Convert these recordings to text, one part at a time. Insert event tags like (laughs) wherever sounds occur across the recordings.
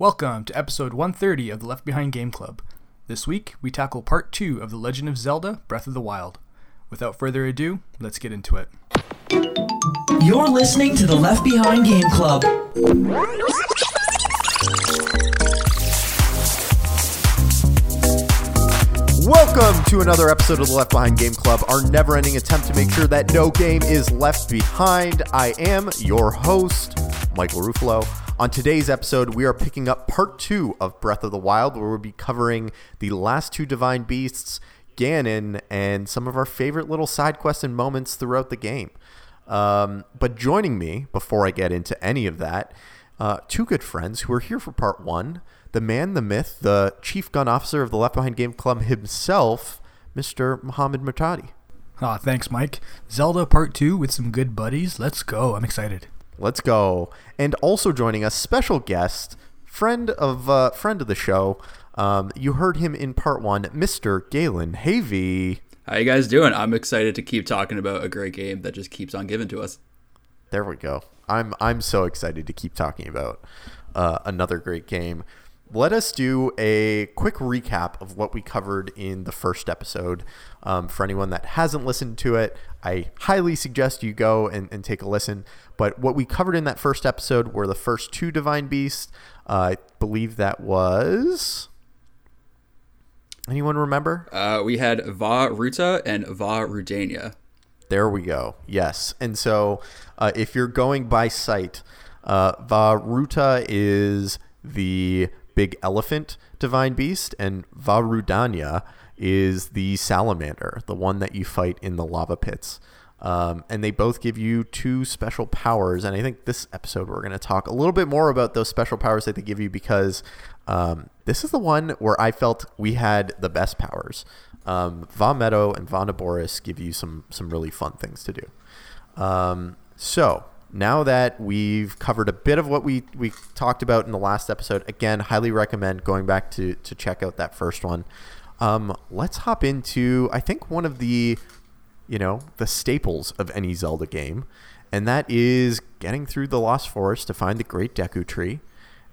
Welcome to episode 130 of the Left Behind Game Club. This week, we tackle part 2 of The Legend of Zelda Breath of the Wild. Without further ado, let's get into it. You're listening to the Left Behind Game Club. Welcome to another episode of the Left Behind Game Club, our never ending attempt to make sure that no game is left behind. I am your host, Michael Ruffalo. On today's episode, we are picking up part two of Breath of the Wild, where we'll be covering the last two divine beasts, Ganon, and some of our favorite little side quests and moments throughout the game. Um, but joining me, before I get into any of that, uh, two good friends who are here for part one the man, the myth, the chief gun officer of the Left Behind Game Club himself, Mr. Mohammed Murtadi. Ah, thanks, Mike. Zelda Part 2 with some good buddies. Let's go. I'm excited. Let's go. And also joining us, special guest, friend of uh, friend of the show. Um, you heard him in part one, Mr. Galen Havey. How you guys doing? I'm excited to keep talking about a great game that just keeps on giving to us. There we go. I'm I'm so excited to keep talking about uh, another great game. Let us do a quick recap of what we covered in the first episode. Um, for anyone that hasn't listened to it, I highly suggest you go and, and take a listen. But what we covered in that first episode were the first two divine beasts. Uh, I believe that was. Anyone remember? Uh, we had Vah Ruta and Vah Rudania. There we go. Yes. And so uh, if you're going by sight, uh, Vah Ruta is the big elephant divine beast, and Vah Rudania is the salamander, the one that you fight in the lava pits. Um, and they both give you two special powers. And I think this episode we're going to talk a little bit more about those special powers that they give you because um, this is the one where I felt we had the best powers. Um, Vah Medoh and Vah Naboris give you some some really fun things to do. Um, so now that we've covered a bit of what we, we talked about in the last episode, again, highly recommend going back to, to check out that first one. Um, let's hop into, I think, one of the, you know, the staples of any Zelda game, and that is getting through the Lost Forest to find the Great Deku Tree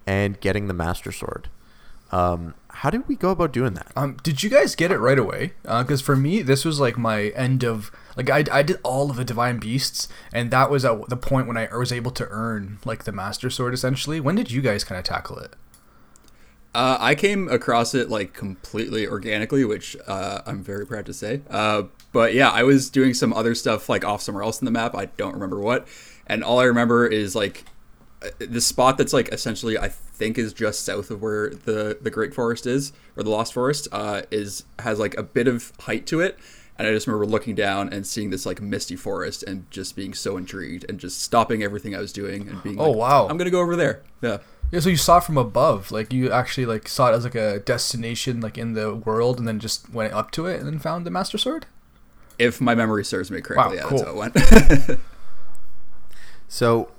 and getting the Master Sword. Um, how did we go about doing that? Um, did you guys get it right away? Because uh, for me, this was like my end of like I, I did all of the divine beasts, and that was at the point when I was able to earn like the master sword. Essentially, when did you guys kind of tackle it? Uh, I came across it like completely organically, which uh, I'm very proud to say. Uh, but yeah, I was doing some other stuff like off somewhere else in the map. I don't remember what, and all I remember is like the spot that's like essentially I think is just south of where the the Great Forest is or the Lost Forest uh, is has like a bit of height to it. And I just remember looking down and seeing this like misty forest and just being so intrigued and just stopping everything I was doing and being oh like, wow I'm gonna go over there yeah yeah so you saw it from above like you actually like saw it as like a destination like in the world and then just went up to it and then found the Master Sword. If my memory serves me correctly, wow, yeah, cool. that's how it went. (laughs) so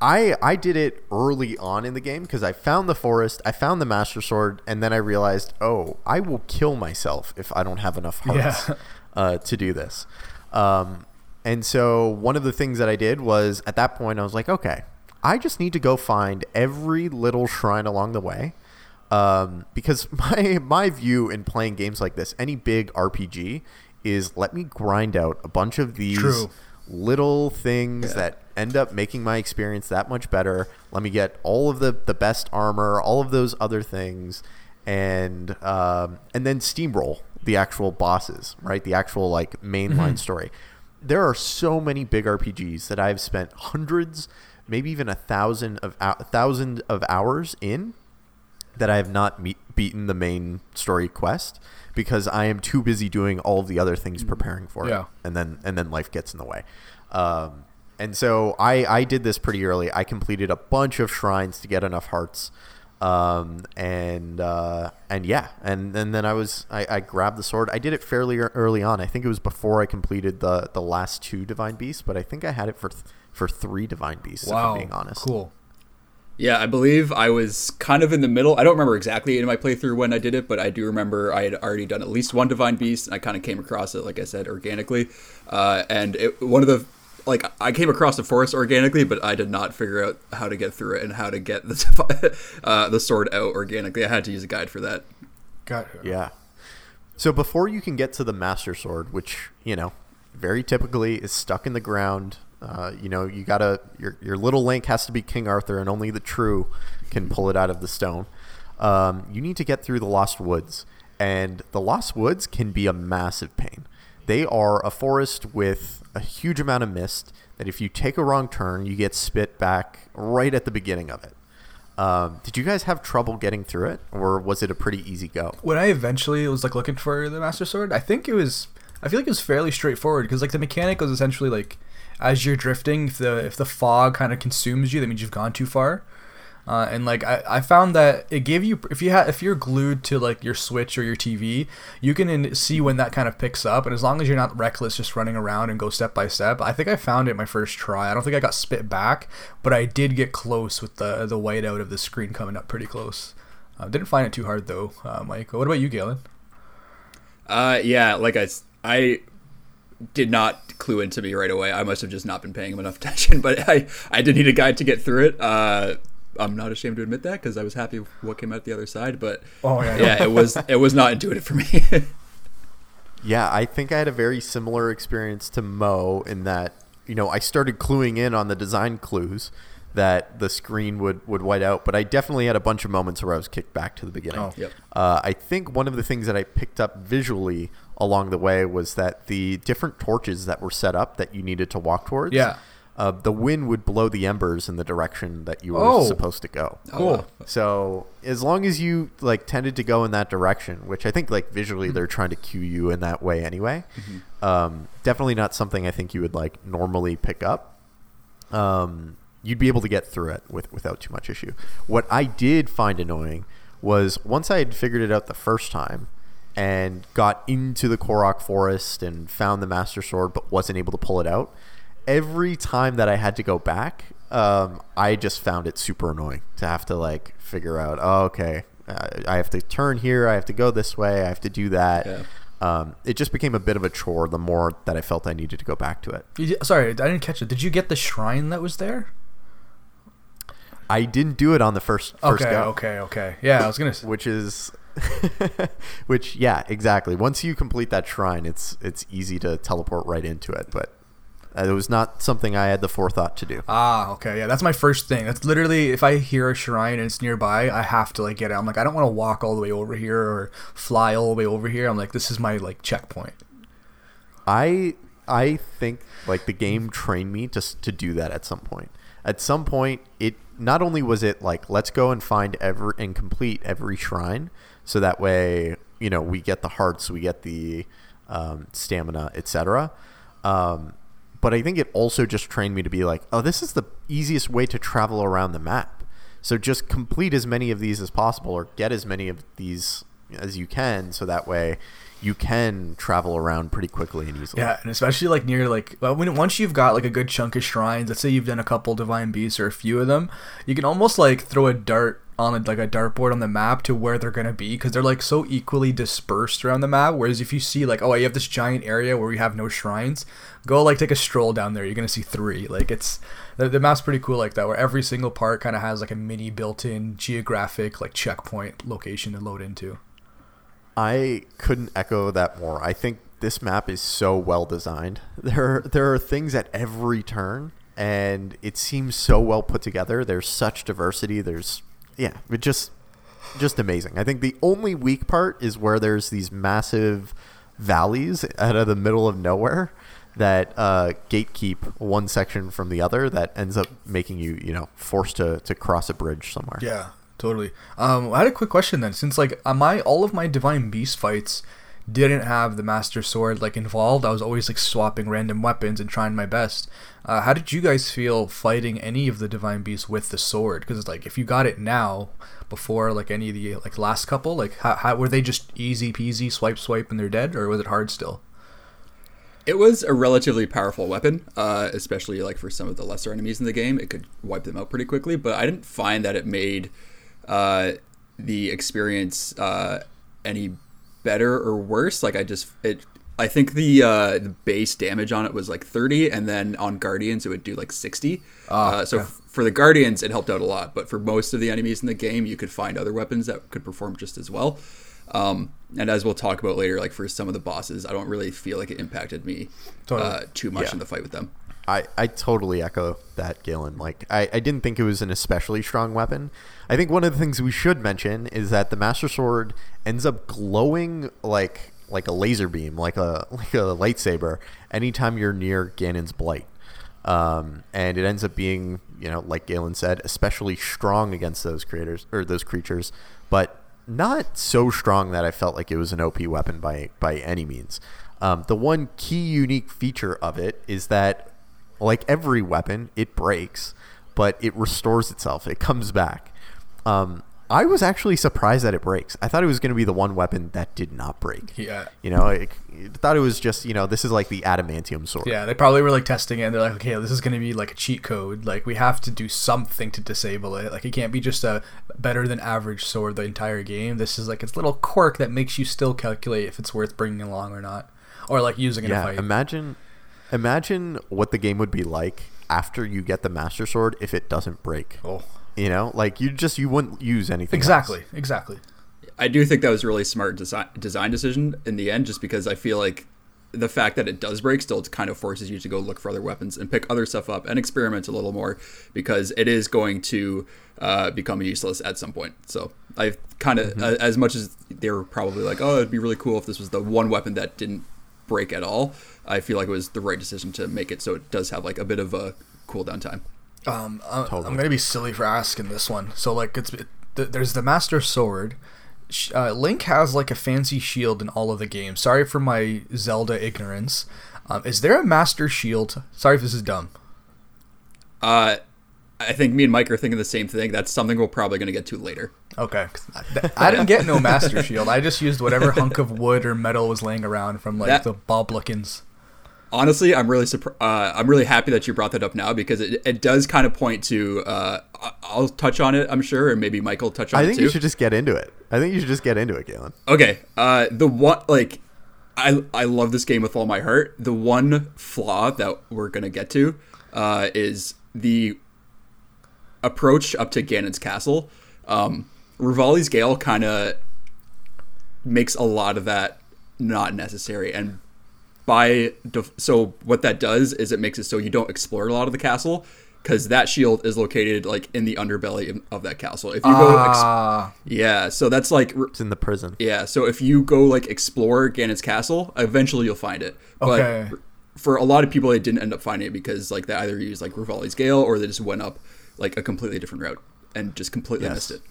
I I did it early on in the game because I found the forest, I found the master sword, and then I realized, oh, I will kill myself if I don't have enough hearts Yeah. (laughs) uh, to do this. Um, and so one of the things that I did was at that point I was like, okay, I just need to go find every little shrine along the way. Um, because (laughs) my my view in playing games like this, any big RPG, is let me grind out a bunch of these True. little things that end up making my experience that much better. Let me get all of the, the best armor, all of those other things, and um, and then steamroll the actual bosses, right? The actual like mainline story. There are so many big RPGs that I've spent hundreds, maybe even a thousand of a thousand of hours in that I have not meet, beaten the main story quest because I am too busy doing all the other things preparing for Yeah. it, and then and then life gets in the way. Um, and so I I did this pretty early. I completed a bunch of shrines to get enough hearts, um, and uh, and yeah, and, and then I was I, I grabbed the sword. I did it fairly early on. I think it was before I completed the the last two divine beasts, but I think I had it for th- for three divine beasts. If Wow, I'm being honest. cool. Yeah, I believe I was kind of in the middle. I don't remember exactly in my playthrough when I did it, but I do remember I had already done at least one Divine Beast, and I kind of came across it, like I said, organically. Uh, and it, one of the like I came across the forest organically, but I did not figure out how to get through it and how to get the (laughs) uh, the sword out organically. I had to use a guide for that. Got Yeah. So before you can get to the Master Sword, which you know, very typically is stuck in the ground, uh, you know, you gotta your your little Link has to be King Arthur, and only the true can pull it out of the stone. Um, you need to get through the Lost Woods, and the Lost Woods can be a massive pain. They are a forest with a huge amount of mist that if you take a wrong turn, you get spit back right at the beginning of it. Um, did you guys have trouble getting through it, or was it a pretty easy go? when I eventually was like looking for the Master Sword, I think it was I feel like it was fairly straightforward because like the mechanic was essentially like as you're drifting, if the if the fog kind of consumes you, that means you've gone too far. Uh, and like I, I found that it gave you if you had if you're glued to like your switch or your TV, you can in, see when that kind of picks up. And as long as you're not reckless, just running around and go step by step, I think I found it my first try. I don't think I got spit back, but I did get close with the the whiteout of the screen coming up pretty close. Uh, didn't find it too hard though, uh, Mike. What about you, Galen? Uh, yeah, like I, I did not clue into me right away. I must have just not been paying him enough (laughs) attention, but I, I did need a guide to get through it. Uh, I'm not ashamed to admit that because I was happy with what came out the other side, but Oh, yeah. yeah, it was it was not intuitive for me. (laughs) Yeah, I think I had a very similar experience to Mo in that, you know, I started cluing in on the design clues that the screen would, would white out, but I definitely had a bunch of moments where I was kicked back to the beginning. Oh. Yep. Uh, I think one of the things that I picked up visually along the way was that the different torches that were set up that you needed to walk towards, Yeah. uh, the wind would blow the embers in the direction that you were Oh. supposed to go. Cool. wow. So as long as you like tended to go in that direction, which I think like visually they're trying to cue you in that way anyway, um, definitely not something I think you would like normally pick up. Um, you'd be able to get through it with without too much issue. What I did find annoying was once I had figured it out the first time and got into the Korok forest and found the Master Sword but wasn't able to pull it out, every time that I had to go back, um, I just found it super annoying to have to like figure out, oh, okay, uh, I have to turn here, I have to go this way, I have to do that. Yeah. Um, it just became a bit of a chore the more that I felt I needed to go back to it. You, sorry, I didn't catch it. Did you get the shrine that was there? I didn't do it on the first first okay, go. okay, okay. Yeah, I was gonna. which is (laughs) which yeah exactly once you complete that shrine it's it's easy to teleport right into it but it was not something i had the forethought to do Ah, okay, yeah, that's my first thing. That's literally if I hear a shrine and it's nearby, I have to like get it. I'm like, I don't want to walk all the way over here or fly all the way over here. I'm like, this is my like checkpoint. i i think like the game trained me to to do that at some point at some point it not only was it like let's go and find every and complete every shrine so that way you know we get the hearts we get the um, stamina etc um, but i think it also just trained me to be like oh this is the easiest way to travel around the map. So just complete as many of these as possible or get as many of these as you can so that way you can travel around pretty quickly and easily. Yeah, and especially like near like when once you've got like a good chunk of shrines, let's say you've done a couple divine beasts or a few of them, you can almost like throw a dart on a, like a dartboard on the map to where they're gonna be because they're like so equally dispersed around the map. Whereas if you see like oh you have this giant area where we have no shrines, go like take a stroll down there. You're gonna see three. Like it's the, the map's pretty cool like that where every single part kind of has like a mini built-in geographic like checkpoint location to load into. I couldn't echo that more. I think this map is so well designed. (laughs) There there are things at every turn and it seems so well put together. There's such diversity. There's yeah, it just just amazing. I think the only weak part is where there's these massive valleys out of the middle of nowhere that uh, gatekeep one section from the other that ends up making you, you know, forced to, to cross a bridge somewhere. Yeah, totally. Um, I had a quick question then, since like uh, my all of my divine beast fights didn't have the master sword like involved. I was always like swapping random weapons and trying my best. Uh, how did you guys feel fighting any of the divine beasts with the sword? Because it's like if you got it now before like any of the like last couple, like how, how were they just easy peasy swipe swipe and they're dead, or was it hard still? It was a relatively powerful weapon, uh, especially like for some of the lesser enemies in the game. It could wipe them out pretty quickly, but I didn't find that it made uh, the experience uh, any better or worse. Like I just it I think the uh, the base damage on it was like 30, and then on Guardians it would do like 60. uh, so f- for the Guardians, it helped out a lot. But for most of the enemies in the game, you could find other weapons that could perform just as well. Um, and as we'll talk about later, like for some of the bosses, I don't really feel like it impacted me Totally. uh, too much Yeah. in the fight with them. I, I totally echo that, Galen. Like, I, I didn't think it was an especially strong weapon. I think one of the things we should mention is that the Master Sword ends up glowing like like a laser beam, like a (laughs) like a lightsaber, anytime you're near Ganon's Blight. Um, and it ends up being, you know, like Galen said, especially strong against those creators or those creatures, but not so strong that I felt like it was an OP weapon by by any means. Um, the one key unique feature of it is that, like every weapon, it breaks, but it restores itself. It comes back. Um, I was actually surprised that it breaks. I thought it was going to be the one weapon that did not break. Yeah. You know, I, thought it was just you know this is like the adamantium sword. Yeah, they probably were like testing it. and They're like, okay, this is going to be like a cheat code. Like, we have to do something to disable it. Like, it can't be just a better than average sword the entire game. This is like its little quirk that makes you still calculate if it's worth bringing along or not, or like using it in a Yeah, fight. imagine, imagine what the game would be like after you get the Master Sword if it doesn't break. oh, You know, like you just you wouldn't use anything. else. exactly, exactly. I do think that was a really smart design design decision in the end, just because I feel like the fact that it does break still kind of forces you to go look for other weapons and pick other stuff up and experiment a little more because it is going to uh, become useless at some point. So I kind of, as much as they were probably like, oh, it'd be really cool if this was the one weapon that didn't break at all. I feel like it was the right decision to make it so it does have like a bit of a cooldown time. Um, I- Totally. I'm gonna be silly for asking this one. So like, it's it, th- there's the Master Sword. Uh, Link has like a fancy shield in all of the games. Sorry for my Zelda ignorance. Um, is there a Master Shield? Sorry if this is dumb. Uh, I think me and Mike are thinking the same thing. That's something we're probably going to get to later. Okay. I, didn't get no Master Shield. I just used whatever (laughs) hunk of wood or metal was laying around from like That- the Bokoblins. honestly, I'm really surpri- uh, I'm really happy that you brought that up now because it, it does kind of point to. Uh, I- I'll touch on it, I'm sure, and maybe Michael touch on I it think too. you should just get into it. I think you should just get into it, Galen. Okay, uh, the one like, I I love this game with all my heart. The one flaw that we're gonna get to uh, is the approach up to Ganon's castle. Um, Revali's Gale kind of makes a lot of that not necessary, and by def- so what that does is it makes it so you don't explore a lot of the castle because that shield is located like in the underbelly of, of that castle. If you go, ex- Ah, yeah, so that's like It's in the prison. yeah, so if you go like explore Ganon's castle, eventually you'll find it. But Okay. for a lot of people, they didn't end up finding it because like they either used like Revali's Gale or they just went up like a completely different route and just completely Yes. missed it.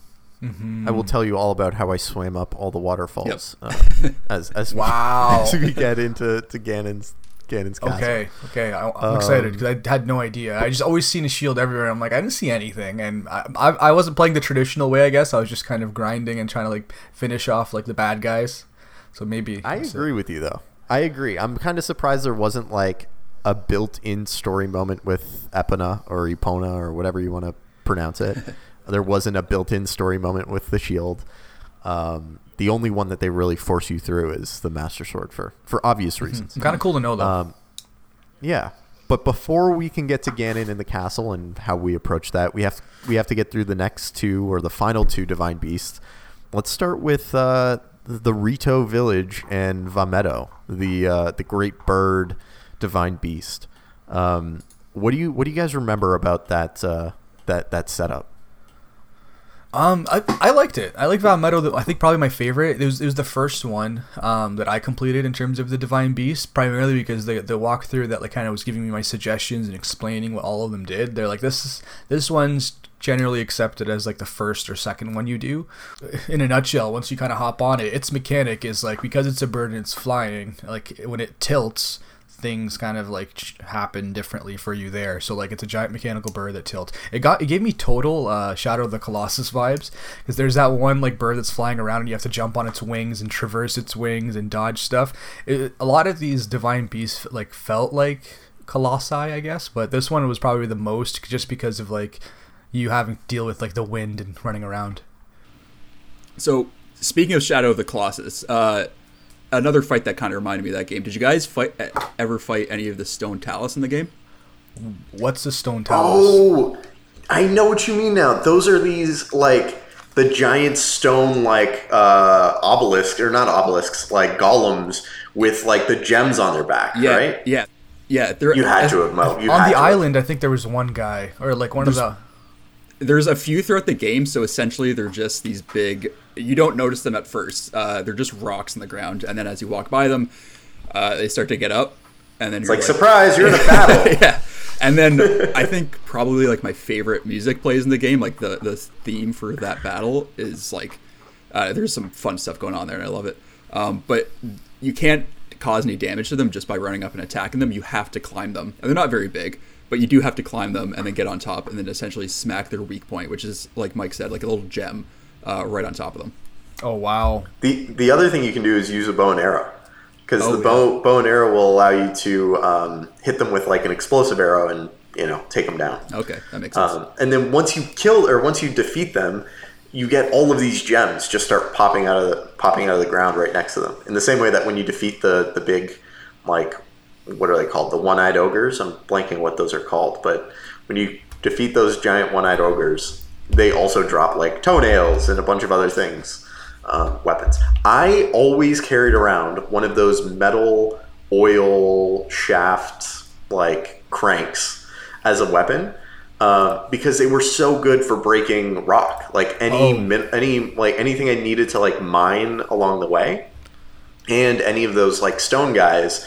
I will tell you all about how I swam up all the waterfalls uh, (laughs) as as Wow. we, (laughs) as we get into to Ganon's Ganon's castle. okay, okay. I, I'm excited because I had no idea. I just always seen a shield everywhere. I'm like, I didn't see anything, and I, I, I wasn't playing the traditional way. I guess I was just kind of grinding and trying to like finish off like the bad guys. So maybe I that's it. agree with you though. I agree. I'm kind of surprised there wasn't like a built-in story moment with Epona or Epona or whatever you want to pronounce it. (laughs) there wasn't a built-in story moment with the shield. Um, the only one that they really force you through is the Master Sword for for obvious reasons. Kind of cool to know though. Um, yeah, but before we can get to Ganon in the castle and how we approach that, we have we have to get through the next two or the final two divine beasts. Let's start with uh, the Rito village and Vah Medoh, the uh, the great bird divine beast. Um, what do you what do you guys remember about that uh, that that setup? Um, I, I liked it. I like Vah Medoh. The, I think probably my favorite. It was it was the first one um, that I completed in terms of the Divine Beast, primarily because the the walkthrough that like kind of was giving me my suggestions and explaining what all of them did. They're like this is this one's generally accepted as like the first or second one you do. In a nutshell, once you kind of hop on it, its mechanic is like because it's a bird and it's flying. Like when it tilts, things kind of like happen differently for you there. So like it's a giant mechanical bird that tilts. It got it gave me total uh, Shadow of the Colossus vibes because there's that one like bird that's flying around and you have to jump on its wings and traverse its wings and dodge stuff. It, a lot of these divine beasts like felt like colossi, I guess, but this one was probably the most just because of like you having to deal with like the wind and running around. So speaking of Shadow of the Colossus, uh, another fight that kind of reminded me of that game. Did you guys fight ever fight any of the stone talus in the game? What's the stone talus? Oh, I know what you mean now. Those are these like the giant stone like uh obelisk or not obelisks like golems with like the gems on their back, Yeah, right? yeah, yeah. You had to have Mo. You On had the to have. island, I think there was one guy, or like one of the. There's a few throughout the game, so essentially they're just these big. You don't notice them at first. Uh, they're just rocks in the ground, and then as you walk by them, uh, they start to get up, and then It's like surprise, you're in a (laughs) battle. yeah. And then (laughs) I think probably like my favorite music plays in the game, like the the theme for that battle is like uh, there's some fun stuff going on there, and I love it. Um, but you can't cause any damage to them just by running up and attacking them. You have to climb them, and they're not very big, but you do have to climb them and then get on top and then essentially smack their weak point, which is like Mike said, like a little gem uh, right on top of them. Oh wow! The the other thing you can do is use a bow and arrow, because Oh, the bow bow and arrow will allow you to um, hit them with like an explosive arrow and you know take them down. Okay, that makes sense. Um, and then once you kill or once you defeat them, you get all of these gems just start popping out of the popping out of the ground right next to them. In the same way that when you defeat the the big like what are they called? The one eyed ogres. I'm blanking what those are called, but when you defeat those giant one eyed ogres, they also drop like toenails and a bunch of other things, um, weapons. I always carried around one of those metal oil shaft like cranks as a weapon uh, because they were so good for breaking rock. Like any Oh. min- any like anything I needed to like mine along the way, and any of those like stone guys,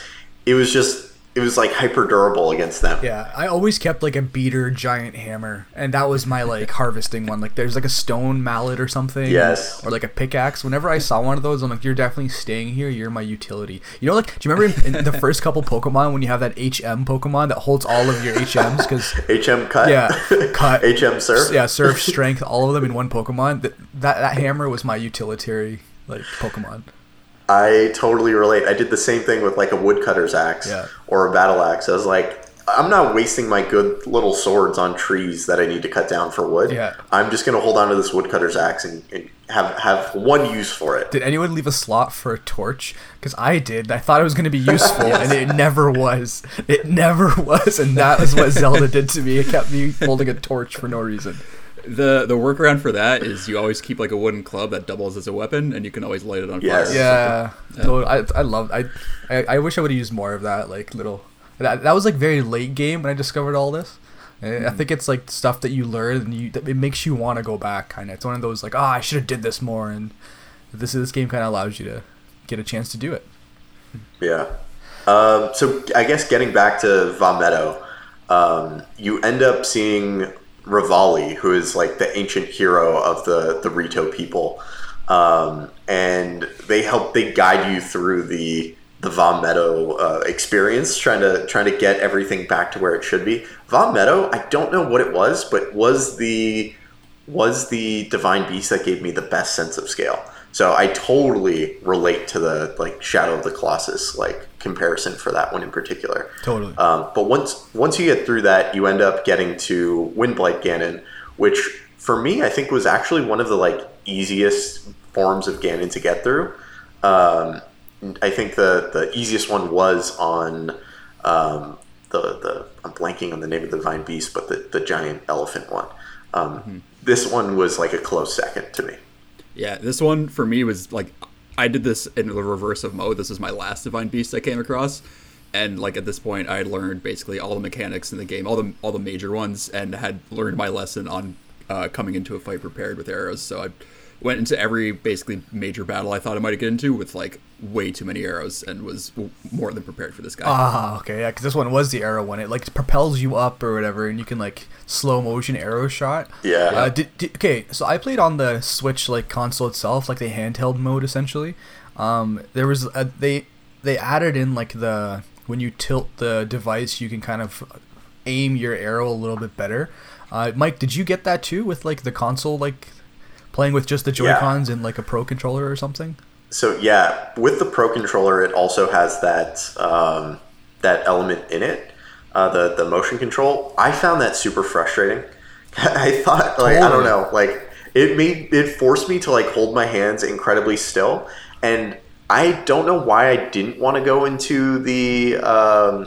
it was just it was like hyper durable against them. Yeah, I always kept like a beater giant hammer, and that was my like (laughs) harvesting one. Like there's like a stone mallet or something. Yes. Or like a pickaxe. Whenever I saw one of those, I'm like, you're definitely staying here. You're my utility. You know, like, do you remember in, in the (laughs) first couple Pokemon when you have that HM Pokemon that holds all of your HMs? Because HM cut. yeah, cut. (laughs) HM surf. Yeah, surf, strength, all of them in one Pokemon. That that, that hammer was my utilitarian like Pokemon. I totally relate. I did the same thing with like a woodcutter's axe Yeah. or a battle axe. I was like, I'm not wasting my good little swords on trees that I need to cut down for wood. Yeah. I'm just gonna hold on to this woodcutter's axe and, and have have one use for it. Did anyone leave a slot for a torch? Because I did. I thought it was going to be useful, and it (laughs) never was. It never (laughs) was, and that was what Zelda did to me. It kept me holding a torch for no reason. The the workaround for that is you always keep like a wooden club that doubles as a weapon, and you can always light it on Yes. fire. Yeah, yeah. so I I love. I I, I wish I would have used more of that. Like little. That, that was like very late game when I discovered all this. And I think it's like stuff that you learn and you that it makes you want to go back. Kind of, it's one of those like, oh, I should have did this more. And this this game kind of allows you to get a chance to do it. Yeah. Um, so I guess getting back to Vah Medoh, um, you end up seeing Revali, who is like the ancient hero of the the Rito people, um, and they help they guide you through the the Vah Medoh uh, experience, trying to trying to get everything back to where it should be. Vah Medoh, I don't know what it was, but was the was the divine beast that gave me the best sense of scale. So I totally relate to the like Shadow of the Colossus like comparison for that one in particular. Totally. Um, but once once you get through that, you end up getting to Windblight Ganon, which for me I think was actually one of the like easiest forms of Ganon to get through. Um, I think the the easiest one was on um, the the I'm blanking on the name of the divine beast, but the the giant elephant one. Um, This one was like a close second to me. Yeah, this one for me was like I did this in the reverse of mode. This is my last divine beast I came across, and like at this point, I had learned basically all the mechanics in the game, all the all the major ones, and had learned my lesson on uh, coming into a fight prepared with arrows. So I went into every basically major battle I thought I might get into with like way too many arrows, and was w- more than prepared for this guy. Ah, okay, yeah, because this one was the arrow one. It like propels you up or whatever, and you can like slow motion arrow shot. Yeah. Uh, did, did, okay, so I played on the Switch like console itself, like the handheld mode essentially. Um, there was a, they they added in like the when you tilt the device, you can kind of aim your arrow a little bit better. Uh, Mike, did you get that too with like the console, like playing with just the Joy Yeah. Cons and like a Pro controller or something? So yeah, with the Pro controller, it also has that um, that element in it, uh, the the motion control. I found that super frustrating. (laughs) I thought like I don't know, like it made it forced me to like hold my hands incredibly still, and I don't know why I didn't want to go into the um,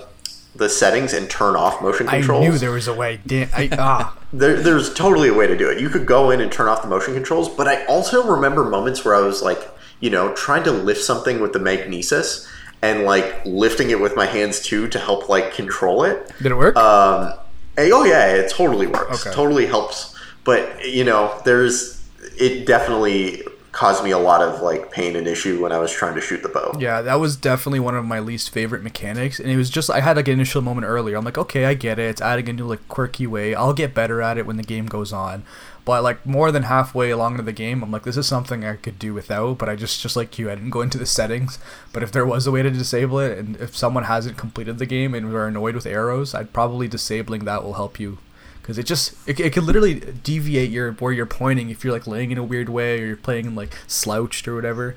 the settings and turn off motion control. I knew there was a way. Damn, I, ah, There, there's totally a way to do it. You could go in and turn off the motion controls, but I also remember moments where I was like, you know, trying to lift something with the magnesis and like lifting it with my hands too to help like control it. did it work? Um, and- oh yeah, it totally works. Okay. Totally helps. But you know, there's it definitely caused me a lot of like pain and issue when I was trying to shoot the bow. Yeah, that was definitely one of my least favorite mechanics, and it was just I had like an initial moment earlier. I'm like, okay, I get it. It's adding a new like quirky way. I'll get better at it when the game goes on. But like more than halfway along into the game, I'm like, this is something I could do without. But I just just like you, I didn't go into the settings. But if there was a way to disable it, and if someone hasn't completed the game and are annoyed with arrows, I'd probably disabling that will help you. Because it just it, it could literally deviate your where you're pointing if you're like laying in a weird way or you're playing like slouched or whatever.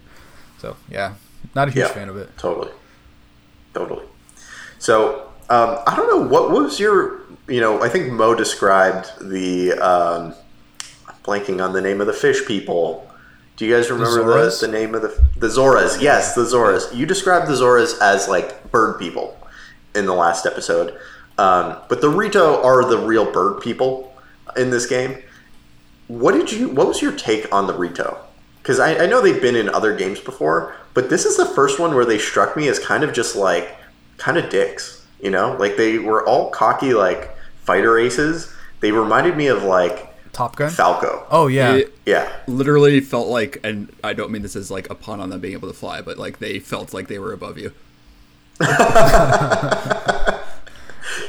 So yeah, not a huge Yeah. fan of it. Totally. Totally. So um, I don't know what was your you know I think Mo described the um, blanking on the name of the fish people. Do you guys remember the, Zoras? the, name of the the Zoras? Yes, the Zoras. You described the Zoras as like bird people in the last episode, um, but the Rito are the real bird people in this game. What did you? What was your take on the Rito? Because I, I know they've been in other games before, but this is the first one where they struck me as kind of just like kind of dicks. You know, like they were all cocky like fighter aces. They reminded me of like Top Gun. Falco. Oh yeah, It Yeah, literally felt like, and I don't mean this as like a pun on them being able to fly, but like they felt like they were above you. (laughs)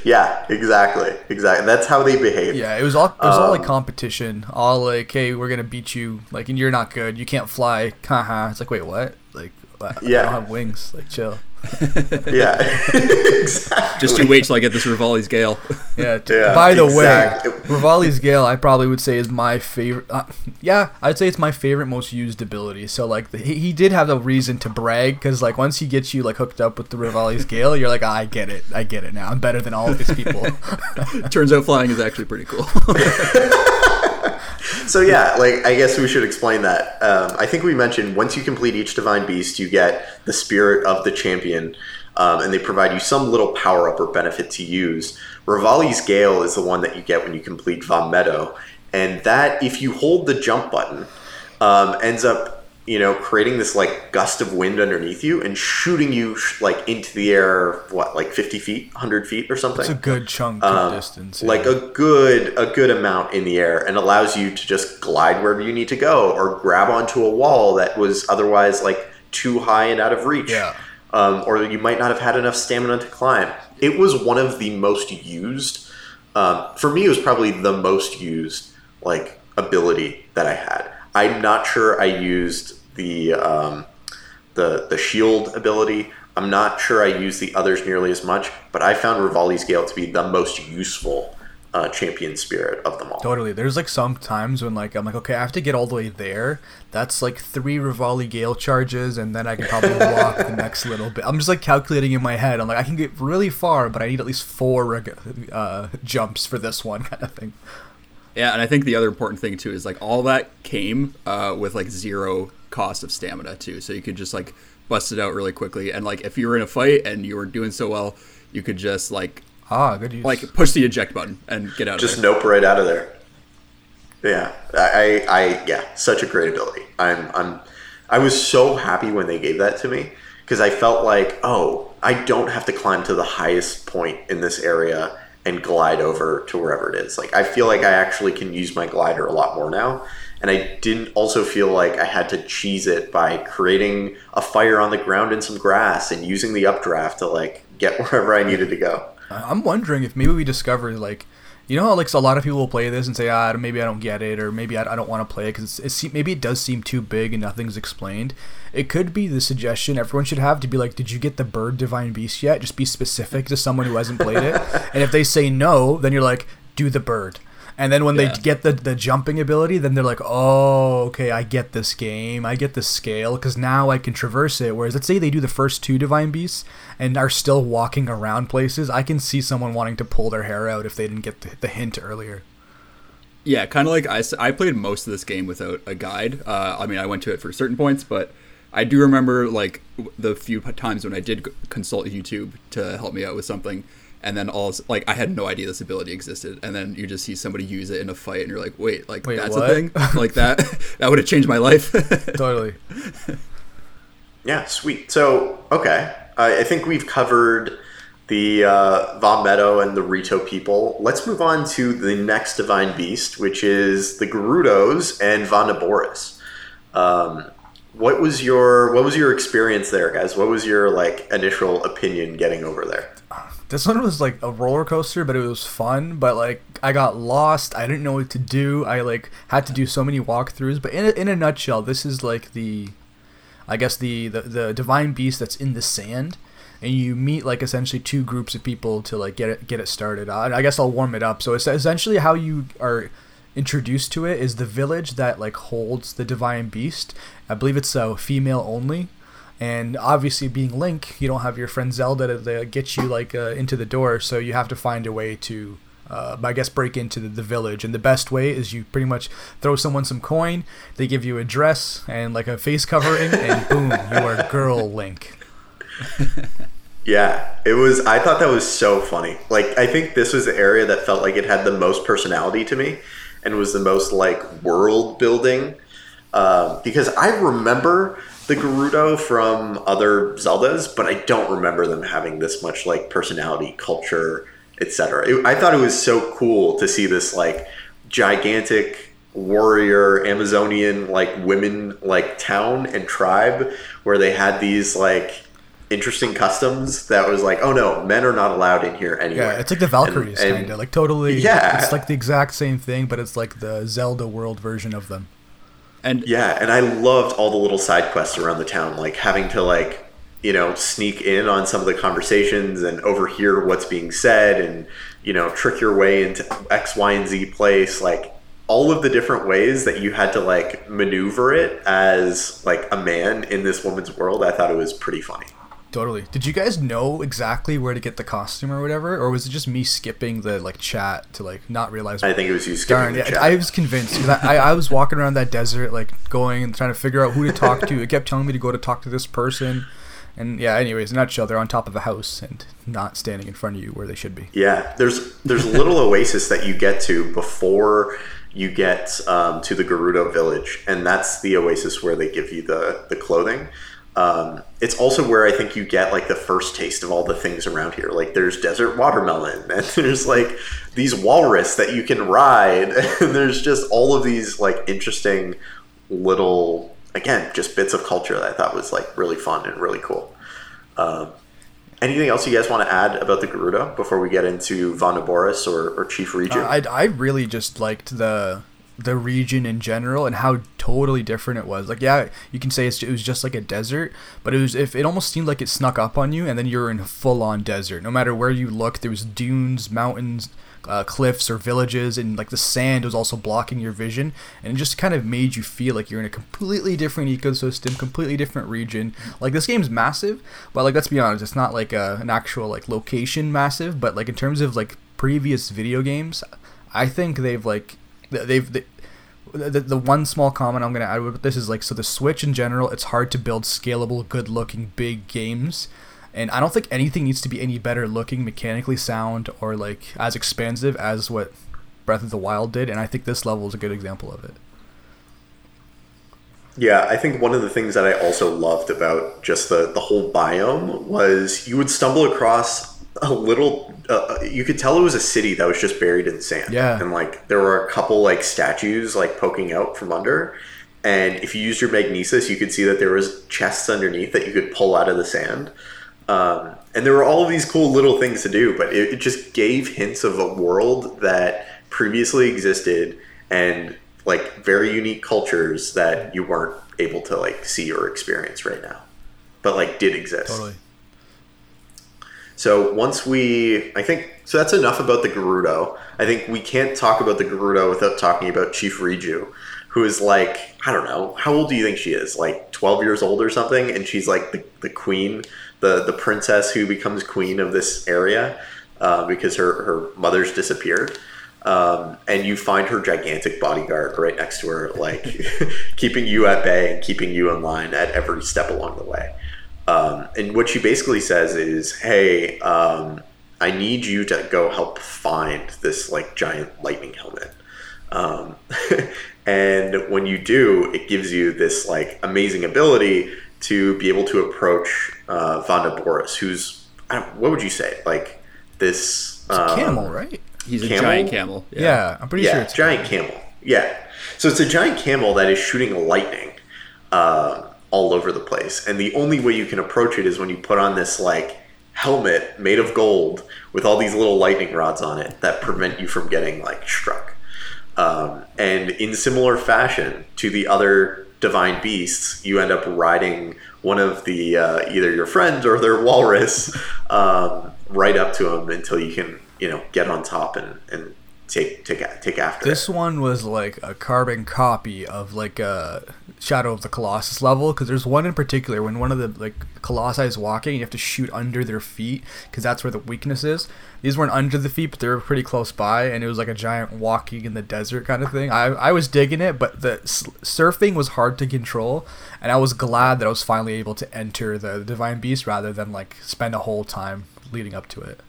yeah, exactly, exactly. That's how they behave. yeah. It was all it was all like Um, competition. All like, hey, we're gonna beat you. Like, and you're not good. You can't fly. Haha. It's like, wait, what? Like, I- I don't have wings. Like, chill. (laughs) yeah, (laughs) exactly. Just you wait till I get this Revali's Gale. (laughs) Yeah. Yeah, by the exact- way, Revali's Gale, I probably would say is my favorite. Uh, yeah, I'd say it's my favorite, most used ability. So like, the, he, he did have a reason to brag because like once he gets you like hooked up with the Revali's Gale, you're like, ah, I get it, I get it now. I'm better than all of these people. Turns out flying is actually pretty cool. So yeah, like I guess we should explain that. Um, I think we mentioned once you complete each divine beast, you get the spirit of the champion, um, and they provide you some little power up or benefit to use. Revali's Gale is the one that you get when you complete Vah Medoh, and that if you hold the jump button, um, ends up you know creating this like gust of wind underneath you and shooting you like into the air. What like fifty feet, hundred feet, or something? it's a good chunk Um, of distance. yeah. like a good a good amount in the air and allows you to just glide wherever you need to go or grab onto a wall that was otherwise like too high and out of reach Yeah. um, or you might not have had enough stamina to climb it was one of the most used um, for me it was probably the most used like ability that i had i'm not sure i used the um, the the shield ability. I'm not sure I use the others nearly as much, but I found Revali's Gale to be the most useful uh, champion spirit of them all. Totally. There's like some times when like I'm like, okay, I have to get all the way there. That's like three Revali Gale charges, and then I can probably (laughs) walk the next little bit. I'm just like calculating in my head. I'm like, I can get really far, but I need at least four uh, jumps for this one kind of thing. Yeah, and I think the other important thing too is like all that came uh, with like zero cost of stamina too, so you could just like bust it out really quickly. And like if you were in a fight and you were doing so well, you could just like Ah, good use. like push the eject button and get out Just of there. nope right out of there. Yeah, I, I, I, yeah, such a great ability. I'm, I'm, I was so happy when they gave that to me because I felt like, oh, I don't have to climb to the highest point in this area and glide over to wherever it is. Like, I feel like I actually can use my glider a lot more now. And I didn't also feel like I had to cheese it by creating a fire on the ground and some grass and using the updraft to like get (laughs) wherever I needed to go. I'm wondering if maybe we discovered like, you know, how, like a lot of people will play this and say, ah, maybe I don't get it, or maybe I, I don't want to play it because it maybe it does seem too big and nothing's explained. It could be the suggestion everyone should have to be like, did you get the bird divine beast yet? Just be specific to someone who hasn't played it, (laughs) and if they say no, then you're like, do the bird. And then when Yeah. they get the, the jumping ability, then they're like, oh, okay, I get this game. I get the scale because now I can traverse it. Whereas, let's say they do the first two Divine Beasts and are still walking around places, I can see someone wanting to pull their hair out if they didn't get the, the hint earlier. Yeah, kind of like I, I played most of this game without a guide. Uh, I mean, I went to it for certain points, but I do remember like the few times when I did consult YouTube to help me out with something, and then all like I had no idea this ability existed, and then you just see somebody use it in a fight, and you're like, wait, like Wait, that's what? a thing, (laughs) like that (laughs) that would have changed my life. (laughs) Totally. Yeah, sweet. So, okay. I, I think we've covered the uh, Vah Medoh and the Rito people. Let's move on to the next divine beast, which is the Gerudos and Vah Naboris. Um, what was your what was your experience there, guys? What was your like initial opinion getting over there? This one was like a roller coaster, but it was fun. But like, I got lost. I didn't know what to do. I like had to do so many walkthroughs. But in a, in a nutshell, this is like the, I guess the, the the divine beast that's in the sand, and you meet like essentially two groups of people to like get it get it started. I, I guess I'll warm it up. So it's essentially how you are introduced to it is the village that like holds the divine beast. I believe it's uh, female only. And obviously, being Link, you don't have your friend Zelda to, to get you like uh, into the door, so you have to find a way to, uh, I guess, break into the, the village. And the best way is you pretty much throw someone some coin, they give you a dress and like a face covering, and (laughs) boom, you are girl Link. (laughs) Yeah, it was. I thought that was so funny. Like, I think this was the area that felt like it had the most personality to me, and was the most like world building. Um, because I remember the Gerudo from other Zeldas, but I don't remember them having this much like personality, culture, etc. I thought it was so cool to see this like gigantic warrior Amazonian like women like town and tribe where they had these like interesting customs that was like, oh no, men are not allowed in here anywhere. Yeah, it's like the Valkyries, kind of like totally. Yeah. it's like the exact same thing, but it's like the Zelda world version of them. And Yeah, and I loved all the little side quests around the town, like having to like you know sneak in on some of the conversations and overhear what's being said, and you know trick your way into X, Y, and Z place, like all of the different ways that you had to like maneuver it as like a man in this woman's world. I thought it was pretty funny. Totally. Did you guys know exactly where to get the costume or whatever, or was it just me skipping the like chat to like not realize? I think it was you skipping Darn, the yeah, chat. I was convinced 'cause I, I, I was walking around that desert, like going and trying to figure out who to talk to. It kept telling me to go to talk to this person, and yeah. Anyways, nutshell, they're on top of a house and not standing in front of you where they should be. Yeah, there's there's a little oasis that you get to before you get um, to the Gerudo village, and that's the oasis where they give you the the clothing. Um, it's also where I think you get like the first taste of all the things around here. Like there's desert watermelon, (laughs) and there's like these walrus that you can ride, (laughs) and there's just all of these like interesting little again just bits of culture that I thought was like really fun and really cool. Um, anything else you guys want to add about the Gerudo before we get into Vah Naboris or, or Chief Riju? Uh, I, I really just liked the the region in general and how totally different it was. Like, yeah, you can say it was just like a desert, but it was if it almost seemed like it snuck up on you, and then you're in full on desert. No matter where you look, there was dunes, mountains, uh, cliffs, or villages, and like the sand was also blocking your vision, and it just kind of made you feel like you're in a completely different ecosystem, completely different region. Like this game's massive, but like let's be honest, it's not like a, an actual like location massive, but like in terms of like previous video games, I think they've like they've they, the, the one small comment I'm gonna add with this is like so the Switch in general, it's hard to build scalable, good-looking, big games, and I don't think anything needs to be any better looking, mechanically sound, or like as expansive as what Breath of the Wild did, and I think this level is a good example of it. Yeah, I think one of the things that I also loved about just the, the whole biome was you would stumble across a little. Uh, you could tell it was a city that was just buried in sand. Yeah. and like there were a couple like statues like poking out from under, and if you used your magnesis, you could see that there was chests underneath that you could pull out of the sand. Um, and there were all of these cool little things to do, but it, it just gave hints of a world that previously existed and like very unique cultures that you weren't able to like see or experience right now, but like did exist. Totally. So once we, I think, so that's enough about the Gerudo. I think we can't talk about the Gerudo without talking about Chief Riju, who is like, I don't know, how old do you think she is? Like 12 years old or something? And she's like the, the queen, the, the princess who becomes queen of this area uh, because her, her mother's disappeared. Um, and you find her gigantic bodyguard right next to her, like (laughs) keeping you at bay and keeping you in line at every step along the way. Um, and what she basically says is, "Hey, um, I need you to go help find this like giant lightning helmet." Um, (laughs) and when you do, it gives you this like amazing ability to be able to approach uh, Vah Naboris, who's I don't, what would you say like this It's a um, camel, right? He's a giant camel. Yeah, I'm pretty yeah, sure it's giant camel. Yeah, so it's a giant camel that is shooting lightning uh, all over the place, and the only way you can approach it is when you put on this like helmet made of gold with all these little lightning rods on it that prevent you from getting like struck. Um, and in similar fashion to the other divine beasts, you end up riding one of the uh, either your friends or their walrus um, right up to them until you can you know get on top and, and take take take after This it. one was like a carbon copy of like a Shadow of the Colossus level because there's one in particular when one of the like colossi is walking, you have to shoot under their feet because that's where the weakness is. These weren't under the feet, but they were pretty close by, and it was like a giant walking in the desert kind of thing. I I was digging it, but the s- surfing was hard to control, and I was glad that I was finally able to enter the Divine Beast rather than like spend a whole time leading up to it.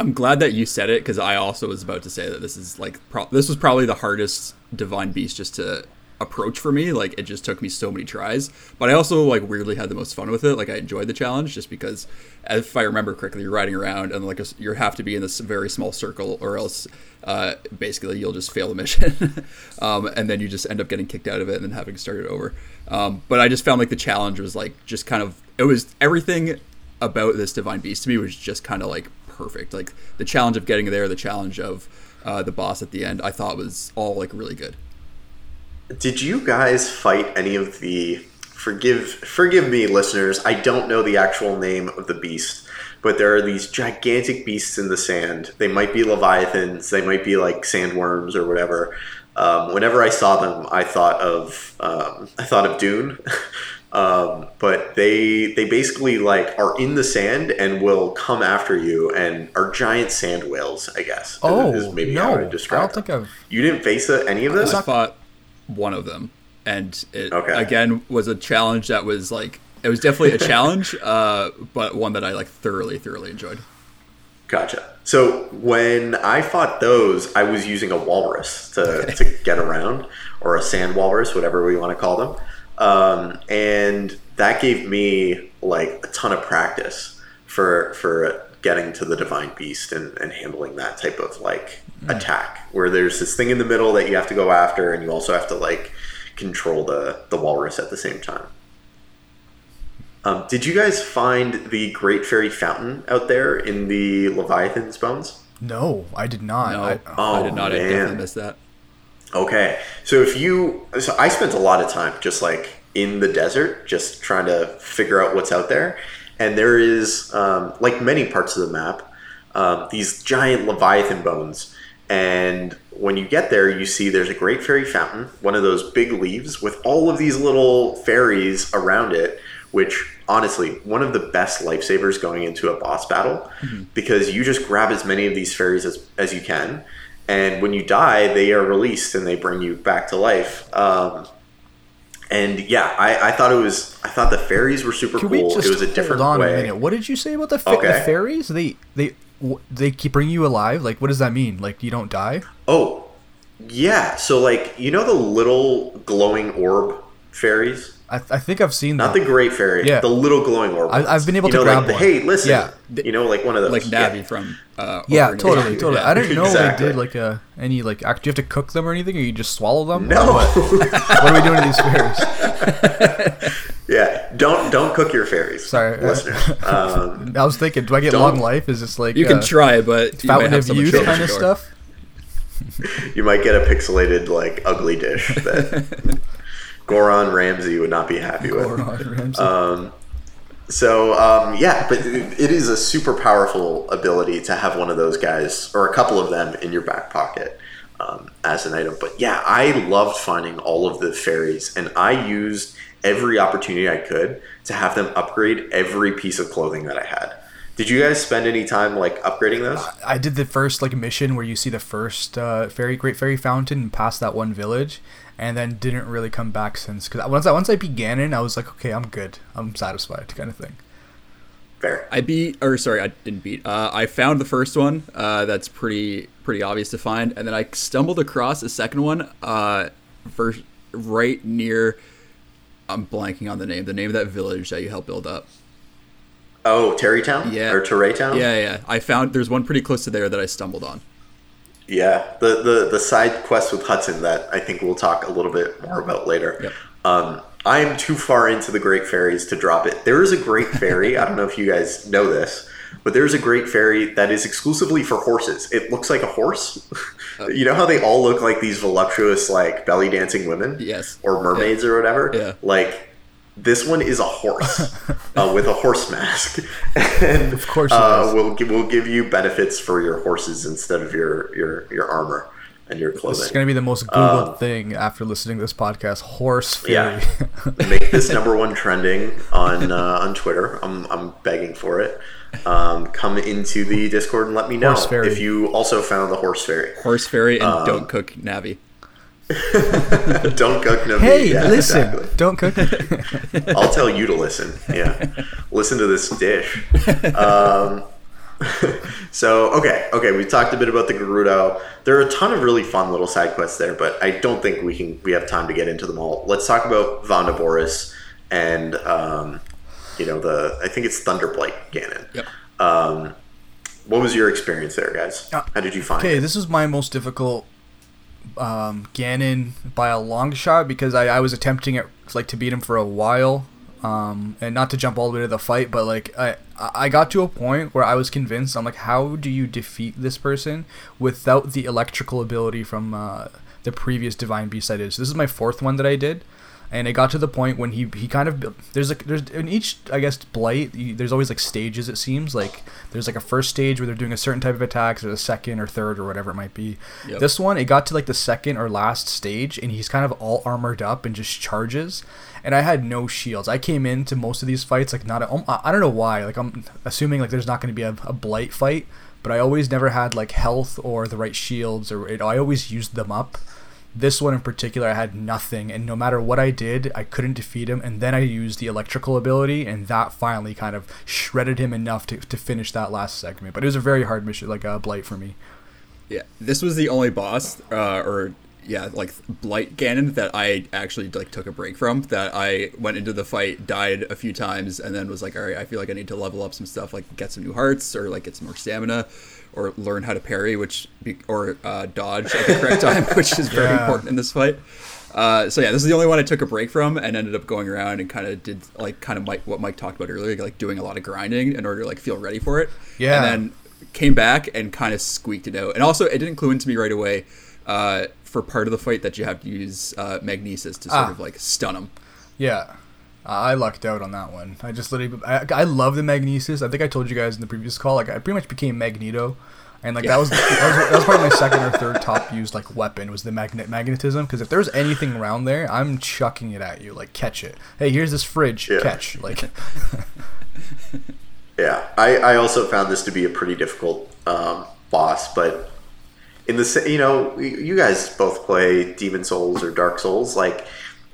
I'm glad that you said it because I also was about to say that this is like pro- this was probably the hardest divine beast just to approach for me. Like it just took me so many tries, but I also like weirdly had the most fun with it. Like I enjoyed the challenge just because, if I remember correctly, you're riding around and like you have to be in this very small circle or else. Uh, basically, you'll just fail the mission, (laughs) um, and then you just end up getting kicked out of it and then having to start it over. Um, but I just found like the challenge was like just kind of it was everything about this divine beast to me was just kind of like perfect. Like the challenge of getting there, the challenge of uh, the boss at the end, I thought was all like really good. Did you guys fight any of the forgive forgive me listeners, I don't know the actual name of the beast, but there are these gigantic beasts in the sand. They might be leviathans, they might be like sandworms or whatever. Um, whenever I saw them, I thought of um, I thought of Dune. (laughs) Um, but they they basically like are in the sand and will come after you and are giant sand whales. I guess. Oh is maybe no, how I to describe don't think. I've. You didn't face uh, any of this. I fought one of them, and it Okay. again was a challenge that was like it was definitely a (laughs) challenge, uh, but one that I like thoroughly, thoroughly enjoyed. Gotcha. So when I fought those, I was using a walrus to, to get around, or a sand walrus, whatever we want to call them. Um, and that gave me like a ton of practice for for getting to the divine beast and, and handling that type of like attack, where there's this thing in the middle that you have to go after, and you also have to like control the the walrus at the same time. Um, did you guys find the Great Fairy Fountain out there in the Leviathan's bones? No, I did not. No, I, I Oh, did not. I definitely missed that. Okay, so if you, so I spent a lot of time just like in the desert, just trying to figure out what's out there, and there is, um, like many parts of the map, um, these giant Leviathan bones, and when you get there, you see there's a Great Fairy Fountain, one of those big leaves with all of these little fairies around it, which honestly, one of the best lifesavers going into a boss battle, because you just grab as many of these fairies as, as you can, and when you die, they are released and they bring you back to life. Um, and yeah, I, I thought it was, I thought the fairies were super Can cool. we just It was a different hold on way. a minute? What did you say about the, fa- the fairies? They they they keep bring you alive. Like, what does that mean? Like, you don't die? Oh, yeah. So like, you know the little glowing orb fairies? I, I think I've seen that. Not that. the great fairy, Yeah. the little glowing orb. I- ones. I've been able you to know, grab like the, one. Hey, listen. Yeah. You know, like one of those. Like Yeah. From uh, yeah, totally, Asia. totally. Yeah. I didn't (laughs) know Exactly. they did like a any like. Act, do you have to cook them or anything, or you just swallow them? No. What? (laughs) what are we doing to these fairies? (laughs) yeah. Don't don't cook your fairies. Sorry. listeners. Um, I was thinking, do I get long life? Is this like You can uh, try, but you fountain have of youth kind of your stuff? you might get a pixelated like ugly dish that Goron Ramsay would not be happy with. Ramsay. Um, so um, yeah, but it, it is a super powerful ability to have one of those guys or a couple of them in your back pocket um, as an item. But yeah, I loved finding all of the fairies, and I used every opportunity I could to have them upgrade every piece of clothing that I had. Did you guys spend any time like upgrading those? I did the first like mission where you see the first uh, fairy Great Fairy Fountain past that one village, and then didn't really come back since. Because once I once I beat Ganon, I was like, okay, I'm good, I'm satisfied, kind of thing. Fair. I beat, or sorry, I didn't beat. Uh, I found the first one. Uh, that's pretty pretty obvious to find, and then I stumbled across a second one, uh, for right near. I'm blanking on the name. The name of that village that you helped build up. Oh, Terrytown? Yeah. Or Terraytown? Yeah, yeah. I found there's one pretty close to there that I stumbled on. Yeah. The, the the side quest with Hudson that I think we'll talk a little bit more about later. Yep. Um, I am too far into the Great Fairies to drop it. There is a Great Fairy. I don't know if you guys know this, but there's a Great Fairy that is exclusively for horses. It looks like a horse. (laughs) you know how they all look like these voluptuous, like belly dancing women? Yes. Or mermaids or whatever? Yeah. Like, this one is a horse (laughs) uh, with a horse mask, (laughs) and of course uh, we'll give, we'll give you benefits for your horses instead of your your your armor and your This clothing. is gonna be the most googled thing after listening to this podcast. Horse fairy. Yeah. (laughs) Make this number one trending on uh, on Twitter. I'm I'm begging for it. Um, come into the Discord and let me know Horse fairy. if you also found the horse fairy. Horse fairy and Um, don't cook Navi. (laughs) Don't cook no hey, meat. Yeah, listen! exactly. Don't cook. (laughs) I'll tell you to listen. Yeah, listen to this dish. Um, (laughs) so okay, okay, we talked a bit about the Gerudo. There are a ton of really fun little side quests there, but I don't think we can we have time to get into them all. Let's talk about Vah Naboris and um, you know the I think it's Thunderblight Ganon. Yep. Um, what was your experience there, guys? Uh, How did you find Okay, it? this was my most difficult um, Ganon by a long shot because I, I was attempting it like to beat him for a while, um, and not to jump all the way to the fight, but like I I got to a point where I was convinced I'm like, how do you defeat this person without the electrical ability from uh, the previous Divine Beast I did? So this is my fourth one that I did. And it got to the point when he he kind of there's like there's in each I guess blight there's always like stages it seems like there's like a first stage where they're doing a certain type of attacks or a second or third or whatever it might be. Yep. This one it got to like the second or last stage and he's kind of all armored up and just charges and I had no shields. I came into most of these fights like not a, um, I don't know why like I'm assuming like there's not going to be a, a blight fight but I always never had like health or the right shields or it, I always used them up. This one in particular, I had nothing, and no matter what I did, I couldn't defeat him. And then I used the electrical ability, and that finally kind of shredded him enough to, to finish that last segment. But it was a very hard mission, like a blight for me. Yeah, this was the only boss, uh, or yeah, like Blight Ganon that I actually like took a break from. That I went into the fight, died a few times, and then was like, all right, I feel like I need to level up some stuff, like get some new hearts, or like get some more stamina, or learn how to parry, which be, or uh, dodge at the correct (laughs) time, which is very Yeah. important in this fight. Uh, so yeah, this is the only one I took a break from, and ended up going around and kind of did like kind of Mike, what Mike talked about earlier, like doing a lot of grinding in order to like feel ready for it. Yeah. and then came back and kind of squeaked it out. And also, it didn't clue into me right away uh, for part of the fight that you have to use uh, magnesis to sort Ah. of like stun him. Yeah. I lucked out on that one. I just literally, I, I love the magnesis. I think I told you guys in the previous call, like I pretty much became Magneto, and like that was that was, that was probably my second or third top used like weapon was the magnet magnetism. Because if there's anything around there, I'm chucking it at you, like catch it. Hey, here's this fridge, Yeah. catch. Like, (laughs) Yeah, I, I also found this to be a pretty difficult um, boss, but in the you know you guys both play Demon Souls or Dark Souls. Like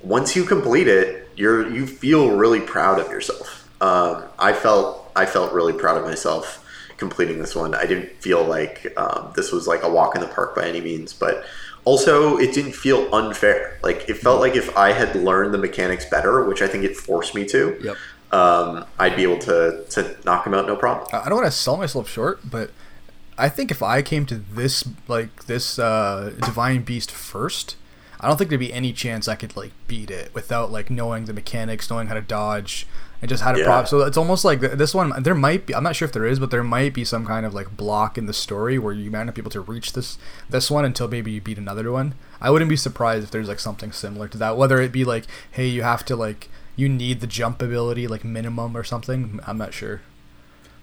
once you complete it, you're you feel really proud of yourself. Um, I felt I felt really proud of myself completing this one. I didn't feel like um, this was like a walk in the park by any means, but also it didn't feel unfair. Like it felt like if I had learned the mechanics better, which I think it forced me to Yep. um, I'd be able to, to knock him out no problem. I don't want to sell myself short, but I think if I came to this like this uh, divine beast first, I don't think there'd be any chance I could like beat it without like knowing the mechanics, knowing how to dodge, and just how to Yeah. prop. So it's almost like this one. There might be. I'm not sure if there is, but there might be some kind of like block in the story where you might not be able to reach this this one until maybe you beat another one. I wouldn't be surprised if there's like something similar to that. Whether it be like, hey, you have to like you need the jump ability like minimum or something. I'm not sure.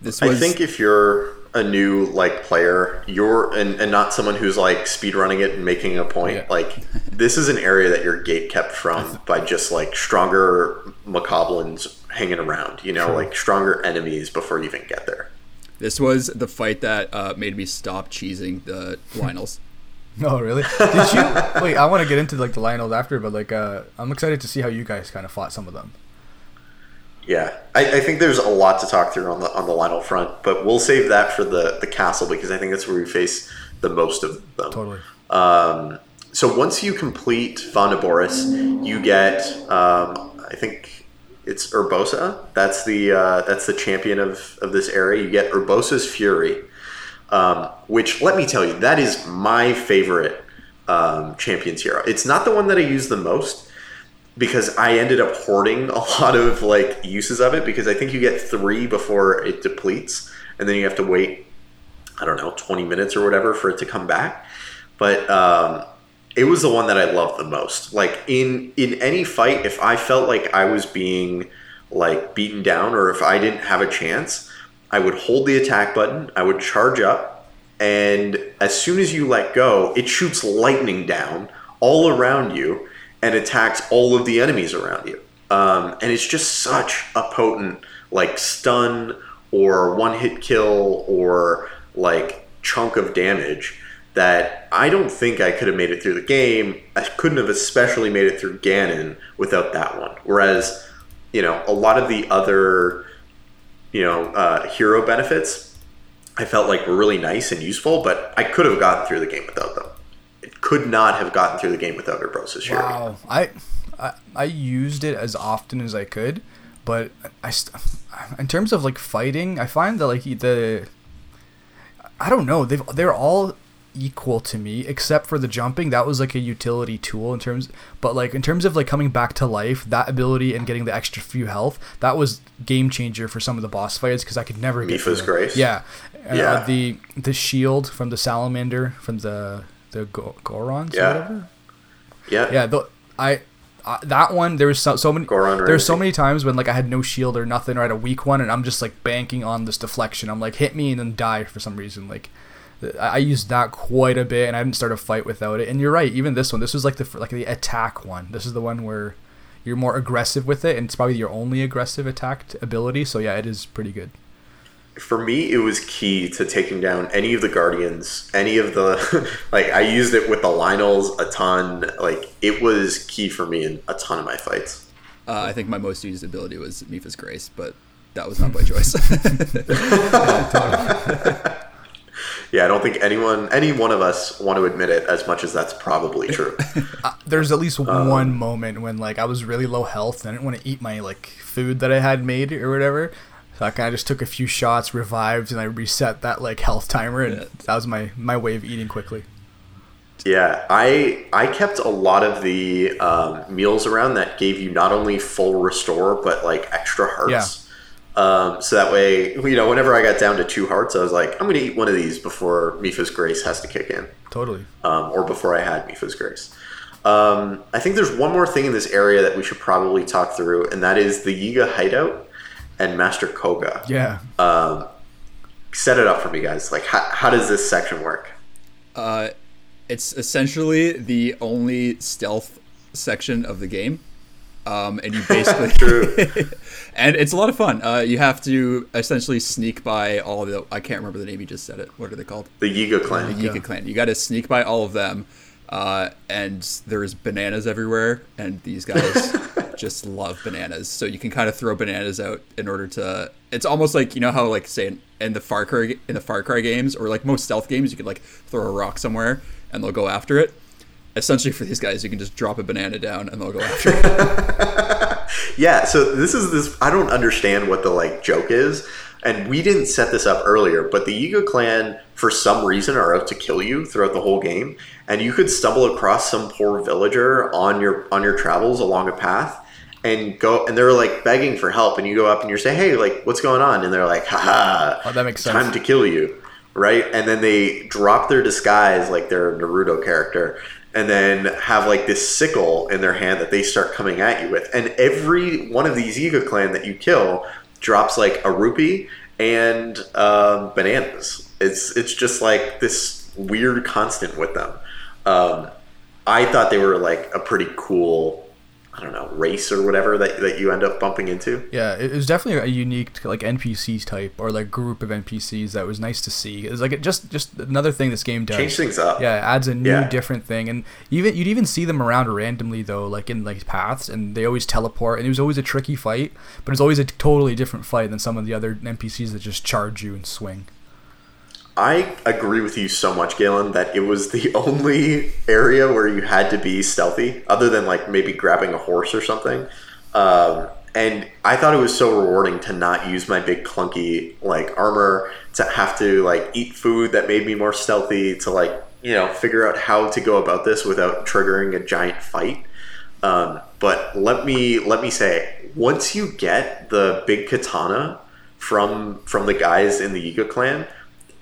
This I think if you're a new like player, you're and, and not someone who's like speed running it and making a point. Yeah. Like this is an area that you're gate kept from by just like stronger Bokoblins hanging around. You know, True. like stronger enemies before you even get there. This was the fight that uh, made me stop cheesing the Lynels. no (laughs) really? Did you wait? I want to get into like the Lynels after, but like uh, I'm excited to see how you guys kind of fought some of them. Yeah, I, I think there's a lot to talk through on the on the Lynel front, but we'll save that for the the castle because I think that's where we face the most of them. Totally. Um, so once you complete Vah Naboris, you get um, I think it's Urbosa. That's the uh, that's the champion of, of this area. You get Urbosa's Fury, um, which let me tell you, that is my favorite um, champion's hero. It's not the one that I use the most because I ended up hoarding a (laughs) lot of like uses of it because I think you get three before it depletes, and then you have to wait. I don't know, twenty minutes or whatever for it to come back. But um, it was the one that I loved the most. Like in in any fight, if I felt like I was being like beaten down or if I didn't have a chance, I would hold the attack button, I would charge up, and as soon as you let go, it shoots lightning down all around you and attacks all of the enemies around you. Um, and it's just such a potent like stun or one hit kill or like chunk of damage that I don't think I could have made it through the game. I couldn't have especially made it through Ganon without that one. Whereas, you know, a lot of the other, you know, uh, hero benefits, I felt like were really nice and useful, but I could have gotten through the game without them. It could not have gotten through the game without Urbosa's Fury. Wow, I, I I used it as often as I could, but I, st- in terms of like fighting, I find that like the, I don't know, they they're all equal to me except for the jumping that was like a utility tool in terms but like in terms of like coming back to life that ability and getting the extra few health that was game changer for some of the boss fights because i could never get Mipha's through. Grace? yeah Uh, Yeah. the the shield from the salamander from the the Go- gorons Yeah. whatever Yeah. yeah the, i uh, that one there was so, so many there's so many times when like i had no shield or nothing or I had a weak one and i'm just like banking on this deflection i'm like hit me and then die for some reason like I I used that quite a bit, and I didn't start a fight without it. And you're right, even this one, this was like the like the attack one. This is the one where you're more aggressive with it, and it's probably your only aggressive attacked ability. So yeah, it is pretty good. For me it was key to taking down any of the guardians any of the (laughs) like i used it with the lynels a ton like it was key for me in a ton of my fights Uh, I think my most used ability was Mipha's Grace, but that was not by choice. (laughs) yeah i don't think anyone any one of us want to admit it as much as that's probably true (laughs) There's at least one moment when like I was really low health, and I didn't want to eat my like food that I had made or whatever. So I kind of just took a few shots, revived, and I reset that like health timer, and Yeah. that was my my way of eating quickly. yeah i i kept a lot of the um, meals around that gave you not only full restore but like extra hearts Yeah. Um, so that way, you know, whenever I got down to two hearts, I was like, I'm going to eat one of these before Mipha's Grace has to kick in. Totally. um, or before I had Mipha's Grace. Um, I think there's one more thing in this area that we should probably talk through, and that is the Yiga Hideout and Master Kohga. Yeah. Set it up for me, guys. Like, how, how does this section work? uh, it's essentially the only stealth section of the game. Um, and you (laughs) basically True. (laughs) and it's a lot of fun. Uh, you have to essentially sneak by all the I can't remember the name you just said it. What are they called? The Yiga clan. The Yiga clan. You got to sneak by all of them, uh, and there's bananas everywhere, and these guys (laughs) just love bananas. So you can kind of throw bananas out in order to. It's almost like you know how like say in, in the Far Cry in the Far Cry games or like most stealth games, you could like throw a rock somewhere and they'll go after it. Essentially, for these guys, you can just drop a banana down and they'll go after it. (laughs) Yeah, so this is this. I don't understand what the like joke is, and we didn't set this up earlier. But the Yiga clan, for some reason, are out to kill you throughout the whole game, and you could stumble across some poor villager on your on your travels along a path, and go and they're like begging for help, and you go up and you're say, "Hey, like, what's going on?" And they're like, "Haha, Oh, that makes sense. time to kill you." Right, and then they drop their disguise like they're Naruto character, and then have like this sickle in their hand that they start coming at you with. And every one of these Yiga clan that you kill drops like a rupee and um, bananas. It's it's just like this weird constant with them. Um, I thought they were like a pretty cool I don't know race or whatever that that you end up bumping into. Yeah, it was definitely a unique like NPC type or like group of NPCs that was nice to see. It's like it just just another thing this game does. Change things up. Yeah, it adds a new Yeah. different thing, and even you'd even see them around randomly though, like in like paths, and they always teleport, and it was always a tricky fight, but it's always a totally different fight than some of the other NPCs that just charge you and swing. I agree with you so much, Galen, that it was the (laughs) only area where you had to be stealthy, other than like maybe grabbing a horse or something. Um, and I thought it was so rewarding to not use my big clunky like armor, to have to like eat food that made me more stealthy, to like you know figure out how to go about this without triggering a giant fight. Um, but let me let me say, once you get the big katana from from the guys in the Yiga clan,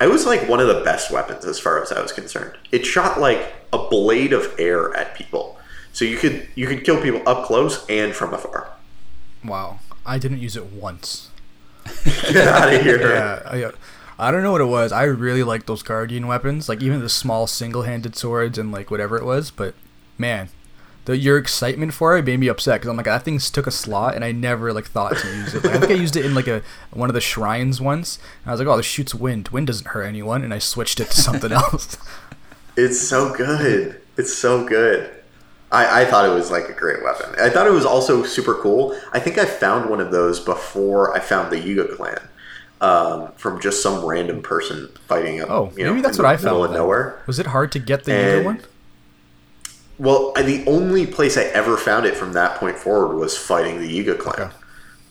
it was like one of the best weapons as far as I was concerned. It shot like a blade of air at people, so you could you could kill people up close and from afar. Wow, I didn't use it once. Get out of (laughs) here! Yeah, I, I don't know what it was. I really like those guardian weapons, like even the small single-handed swords and like whatever it was. But man, the your excitement for it made me upset because I'm like that thing took a slot and I never like thought to use it. Like, I think I used it in like a one of the shrines once. And I was like, oh, this shoots wind. Wind doesn't hurt anyone, and I switched it to something (laughs) else. It's so good. It's so good. I, I thought it was like a great weapon. I thought it was also super cool. I think I found one of those before I found the Yiga clan. Um, from just some random person fighting up. Oh, you know, maybe that's in what the I found. Middle of then. nowhere. Was it hard to get the And- other one? Well, I- the only place I ever found it from that point forward was fighting the Yiga clan. Okay.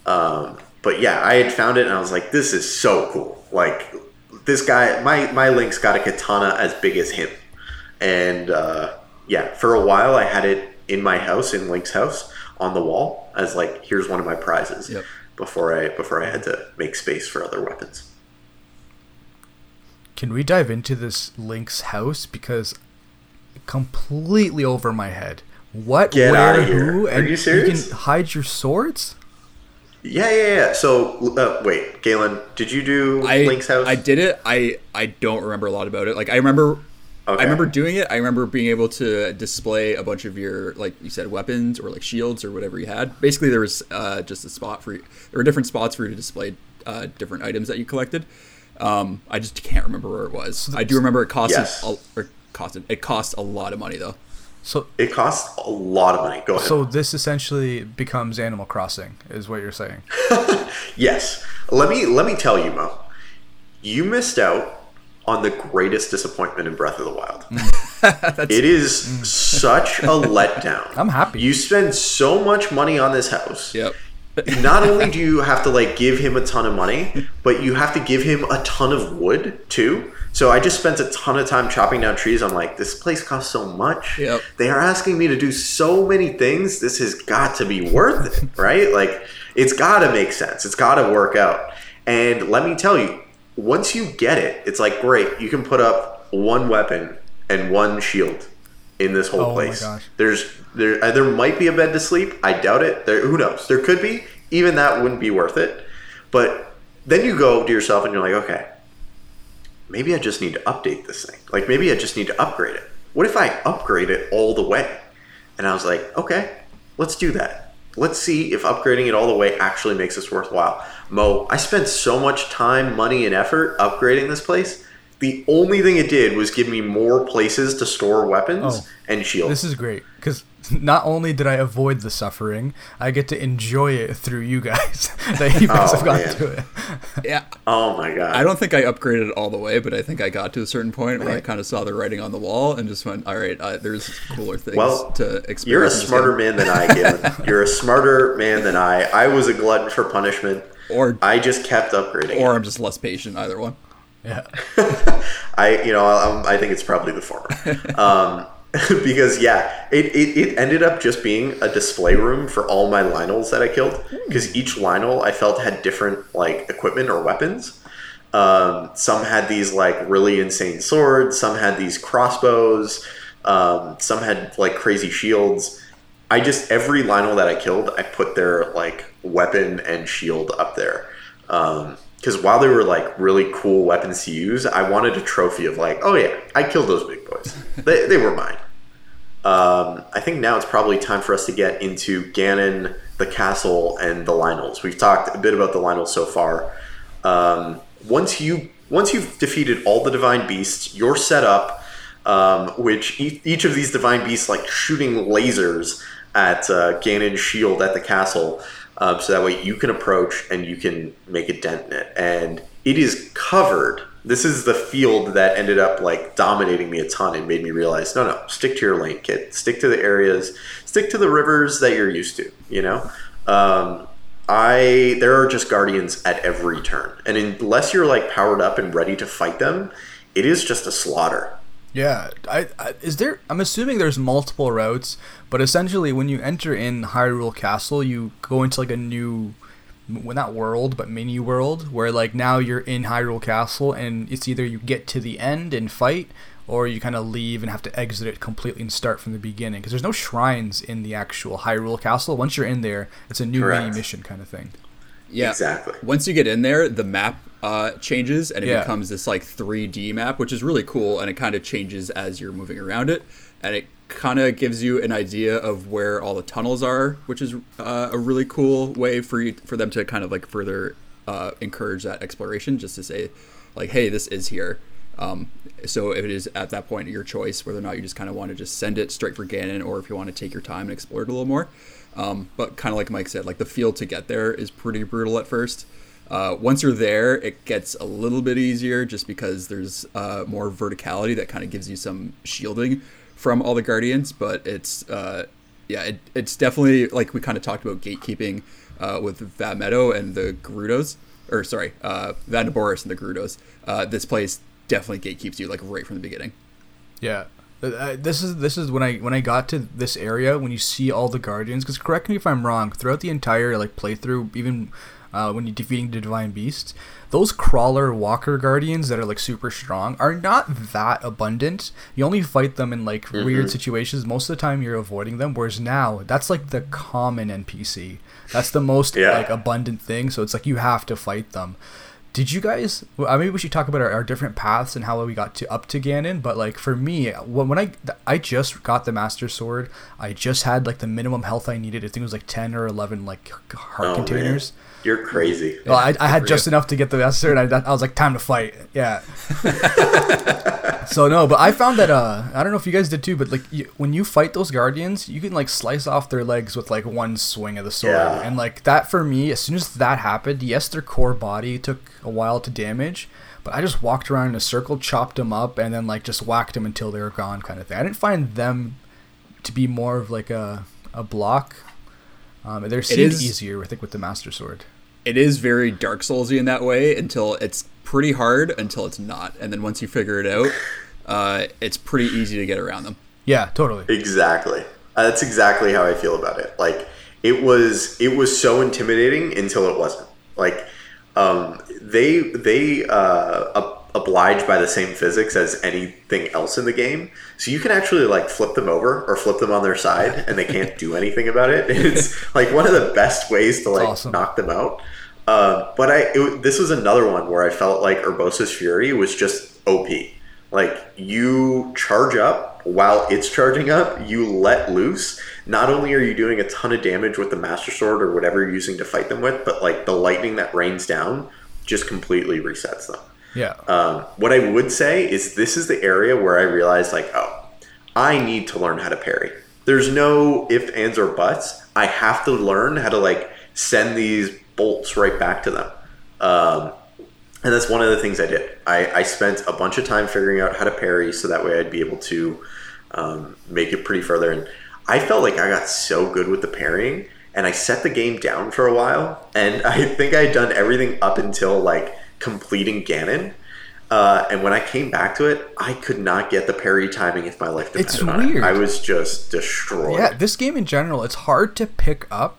Um, but yeah, I had found it and I was like, this is so cool. Like, this guy, my, my Link's got a katana as big as him. And uh, yeah, for a while I had it in my house, in Link's house, on the wall as like, here's one of my prizes. Yep. Before I before I had to make space for other weapons. Can we dive into this Link's house because completely over my head. What? Get where? outta here. Who? Are you serious? You can hide your swords. Yeah, yeah, yeah. So uh, wait, Galen, did you do I Link's house? I did it. I I don't remember a lot about it. Like I remember Okay. I remember doing it. I remember being able to display a bunch of your like you said weapons or like shields or whatever you had. Basically there was uh, just a spot for you. There were different spots for you to display uh, different items that you collected. Um, I just can't remember where it was. I do remember it costed Yes. a, or costed it costs a lot of money though. So, It costs a lot of money. Go ahead. so this essentially becomes Animal Crossing, is what you're saying. (laughs) Yes. Let me let me tell you, Mo. You missed out on the greatest disappointment in Breath of the Wild. Mm. (laughs) it is mm. such a (laughs) letdown. I'm happy. You spend so much money on this house. Yep. Not only do you have to like give him a ton of money, but you have to give him a ton of wood too. So I just spent a ton of time chopping down trees. I'm like, this place costs so much. Yep. They are asking me to do so many things. This has got to be worth it, (laughs) right? Like, it's got to make sense. It's got to work out. And let me tell you, once you get it, it's like great. You can put up one weapon and one shield in this whole Oh place. There's there uh, there might be a bed to sleep. I doubt it. There who knows? There could be. Even that wouldn't be worth it. But then you go to yourself and you're like, okay, maybe I just need to update this thing. Like maybe I just need to upgrade it. What if I upgrade it all the way? And I was like, okay, let's do that. Let's see if upgrading it all the way actually makes this worthwhile. Mo, I spent so much time, money, and effort upgrading this place. The only thing it did was give me more places to store weapons Oh. and shields. This is great because (laughs) not only did I avoid the suffering, I get to enjoy it through you guys. (laughs) that you guys Oh, have gotten man. to it. (laughs) Yeah. oh my god! I don't think I upgraded it all the way, but I think I got to a certain point where I kind of saw the writing on the wall and just went, "All right, uh, there's cooler things Well, to experience." You're a smarter man than I, Galen. You're a smarter man than I. I was a glutton for punishment. Or I just kept upgrading. or it. I'm just less patient. Either one. Yeah. I, you know, um, I think it's probably the former. Um, (laughs) because yeah, it, it, it ended up just being a display room for all my Lynels that I killed. Because each Lynel I felt had different like equipment or weapons. Um, some had these like really insane swords. Some had these crossbows. Um, some had like crazy shields. I just every Lynel that I killed, I put their like weapon and shield up there. Because while they were like really cool weapons to use, I wanted a trophy of like, oh yeah, I killed those big boys. they, they were mine. Um, I think now it's probably time for us to get into Ganon, the castle, and the Lynels. We've talked a bit about the Lynels so far. Um, once you once you've defeated all the divine beasts, you're set up. Um, which e- each of these divine beasts like shooting lasers at uh, Ganon's shield at the castle, um, so that way you can approach and you can make a dent in it. And it is covered. This is the field that ended up like dominating me a ton and made me realize, no, no, stick to your lane, kid. Stick to the areas, stick to the rivers that you're used to. You know, um, I there are just guardians at every turn, and unless you're like powered up and ready to fight them, it is just a slaughter. Yeah, I, I is there? I'm assuming there's multiple routes, but essentially, when you enter in Hyrule Castle, you go into like a new, well, not world, but mini world, where like now you're in Hyrule Castle, and it's either you get to the end and fight, or you kind of leave and have to exit it completely and start from the beginning. Because there's no shrines in the actual Hyrule Castle. Once you're in there, it's a new Correct. mini mission kind of thing. Yeah, Exactly. Once you get in there, the map uh, changes and it Yeah. becomes this like 3D map, which is really cool, and it kind of changes as you're moving around it, and it kind of gives you an idea of where all the tunnels are, which is uh, a really cool way for you for them to kind of like further uh, encourage that exploration, just to say like, hey, this is here. Um, so if it is at that point your choice whether or not you just kind of want to just send it straight for Ganon, or if you want to take your time and explore it a little more. Um, but kind of like Mike said, like the field to get there is pretty brutal at first. Uh, once you're there, it gets a little bit easier just because there's uh, more verticality that kind of gives you some shielding from all the guardians. But it's uh, yeah, it, it's definitely like we kind of talked about gatekeeping uh, with Vah Medoh and the Gerudos, or sorry, uh, Vah Naboris and the Gerudos. Uh, this place definitely gatekeeps you like right from the beginning. Yeah. Uh, this is this is when I when I got to this area when you see all the guardians because correct me if I'm wrong throughout the entire like playthrough even uh, when you're defeating the divine beasts those crawler walker guardians that are like super strong are not that abundant you only fight them in like mm-hmm. weird situations most of the time you're avoiding them whereas now that's like the common NPC that's the most Yeah. like abundant thing so it's like you have to fight them did you guys? Well, maybe we should talk about our, our different paths and how we got to up to Ganon. But like for me, when, when I I just got the Master Sword, I just had like the minimum health I needed. I think it was like ten or eleven like heart Oh, man. You're crazy. Well, I, I had just you. enough to get the Sword. And I, I was like, time to fight. Yeah. (laughs) so no, but I found that uh, I don't know if you guys did too, but like you, when you fight those guardians, you can like slice off their legs with like one swing of the sword, Yeah. and like that for me, as soon as that happened, yes, their core body took a while to damage, but I just walked around in a circle, chopped them up, and then like just whacked them until they were gone, kind of thing. I didn't find them to be more of like a a block. Um, they seemed is- easier, I think, with the Master Sword. it is very Dark Soulsy in that way until it's pretty hard until it's not, and then once you figure it out, (sighs) uh, it's pretty easy to get around them. Yeah, totally. Exactly. Uh, that's exactly how I feel about it. Like it was it was so intimidating until it wasn't. Like um, they they uh, ob- oblige by the same physics as anything else in the game. So you can actually like flip them over or flip them on their side, and they can't do anything about it. (laughs) It's like one of the best ways to like awesome. knock them out. Um, but I it, this was another one where I felt like Urbosa's Fury was just OP. Like you charge up while it's charging up, you let loose. Not only are you doing a ton of damage with the Master Sword or whatever you're using to fight them with, but like the lightning that rains down just completely resets them. Yeah. Um, what I would say is this is the area where I realized like, oh, I need to learn how to parry. There's no if, ands, or buts. I have to learn how to like send these bolts right back to them. Um, and that's one of the things I did. I, I spent a bunch of time figuring out how to parry so that way I'd be able to um, make it pretty further. And I felt like I got so good with the parrying, and I set the game down for a while. And (laughs) I think I had done everything up until like completing Ganon. Uh, and when I came back to it, I could not get the parry timing if my life depended It's on weird. it. I was just destroyed. Yeah, this game in general, it's hard to pick up.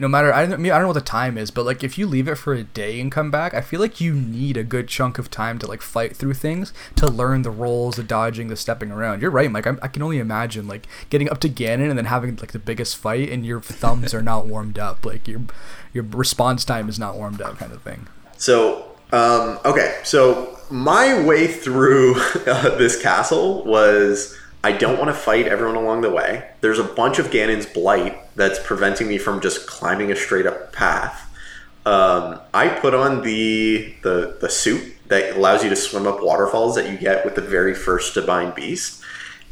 No matter, I don't, I mean, I don't know what the time is, but like if you leave it for a day and come back, I feel like you need a good chunk of time to like fight through things to learn the rolls, the dodging, the stepping around. You're right, Mike. I'm, I can only imagine like getting up to Ganon and then having like the biggest fight, and your thumbs are not warmed up. Like your your response time is not warmed up, kind of thing. So, um, okay, so my way through (laughs) uh, this castle was I don't want to fight everyone along the way. There's a bunch of Ganon's blight that's preventing me from just climbing a straight up path. Um, I put on the, the the suit that allows you to swim up waterfalls that you get with the very first divine beast,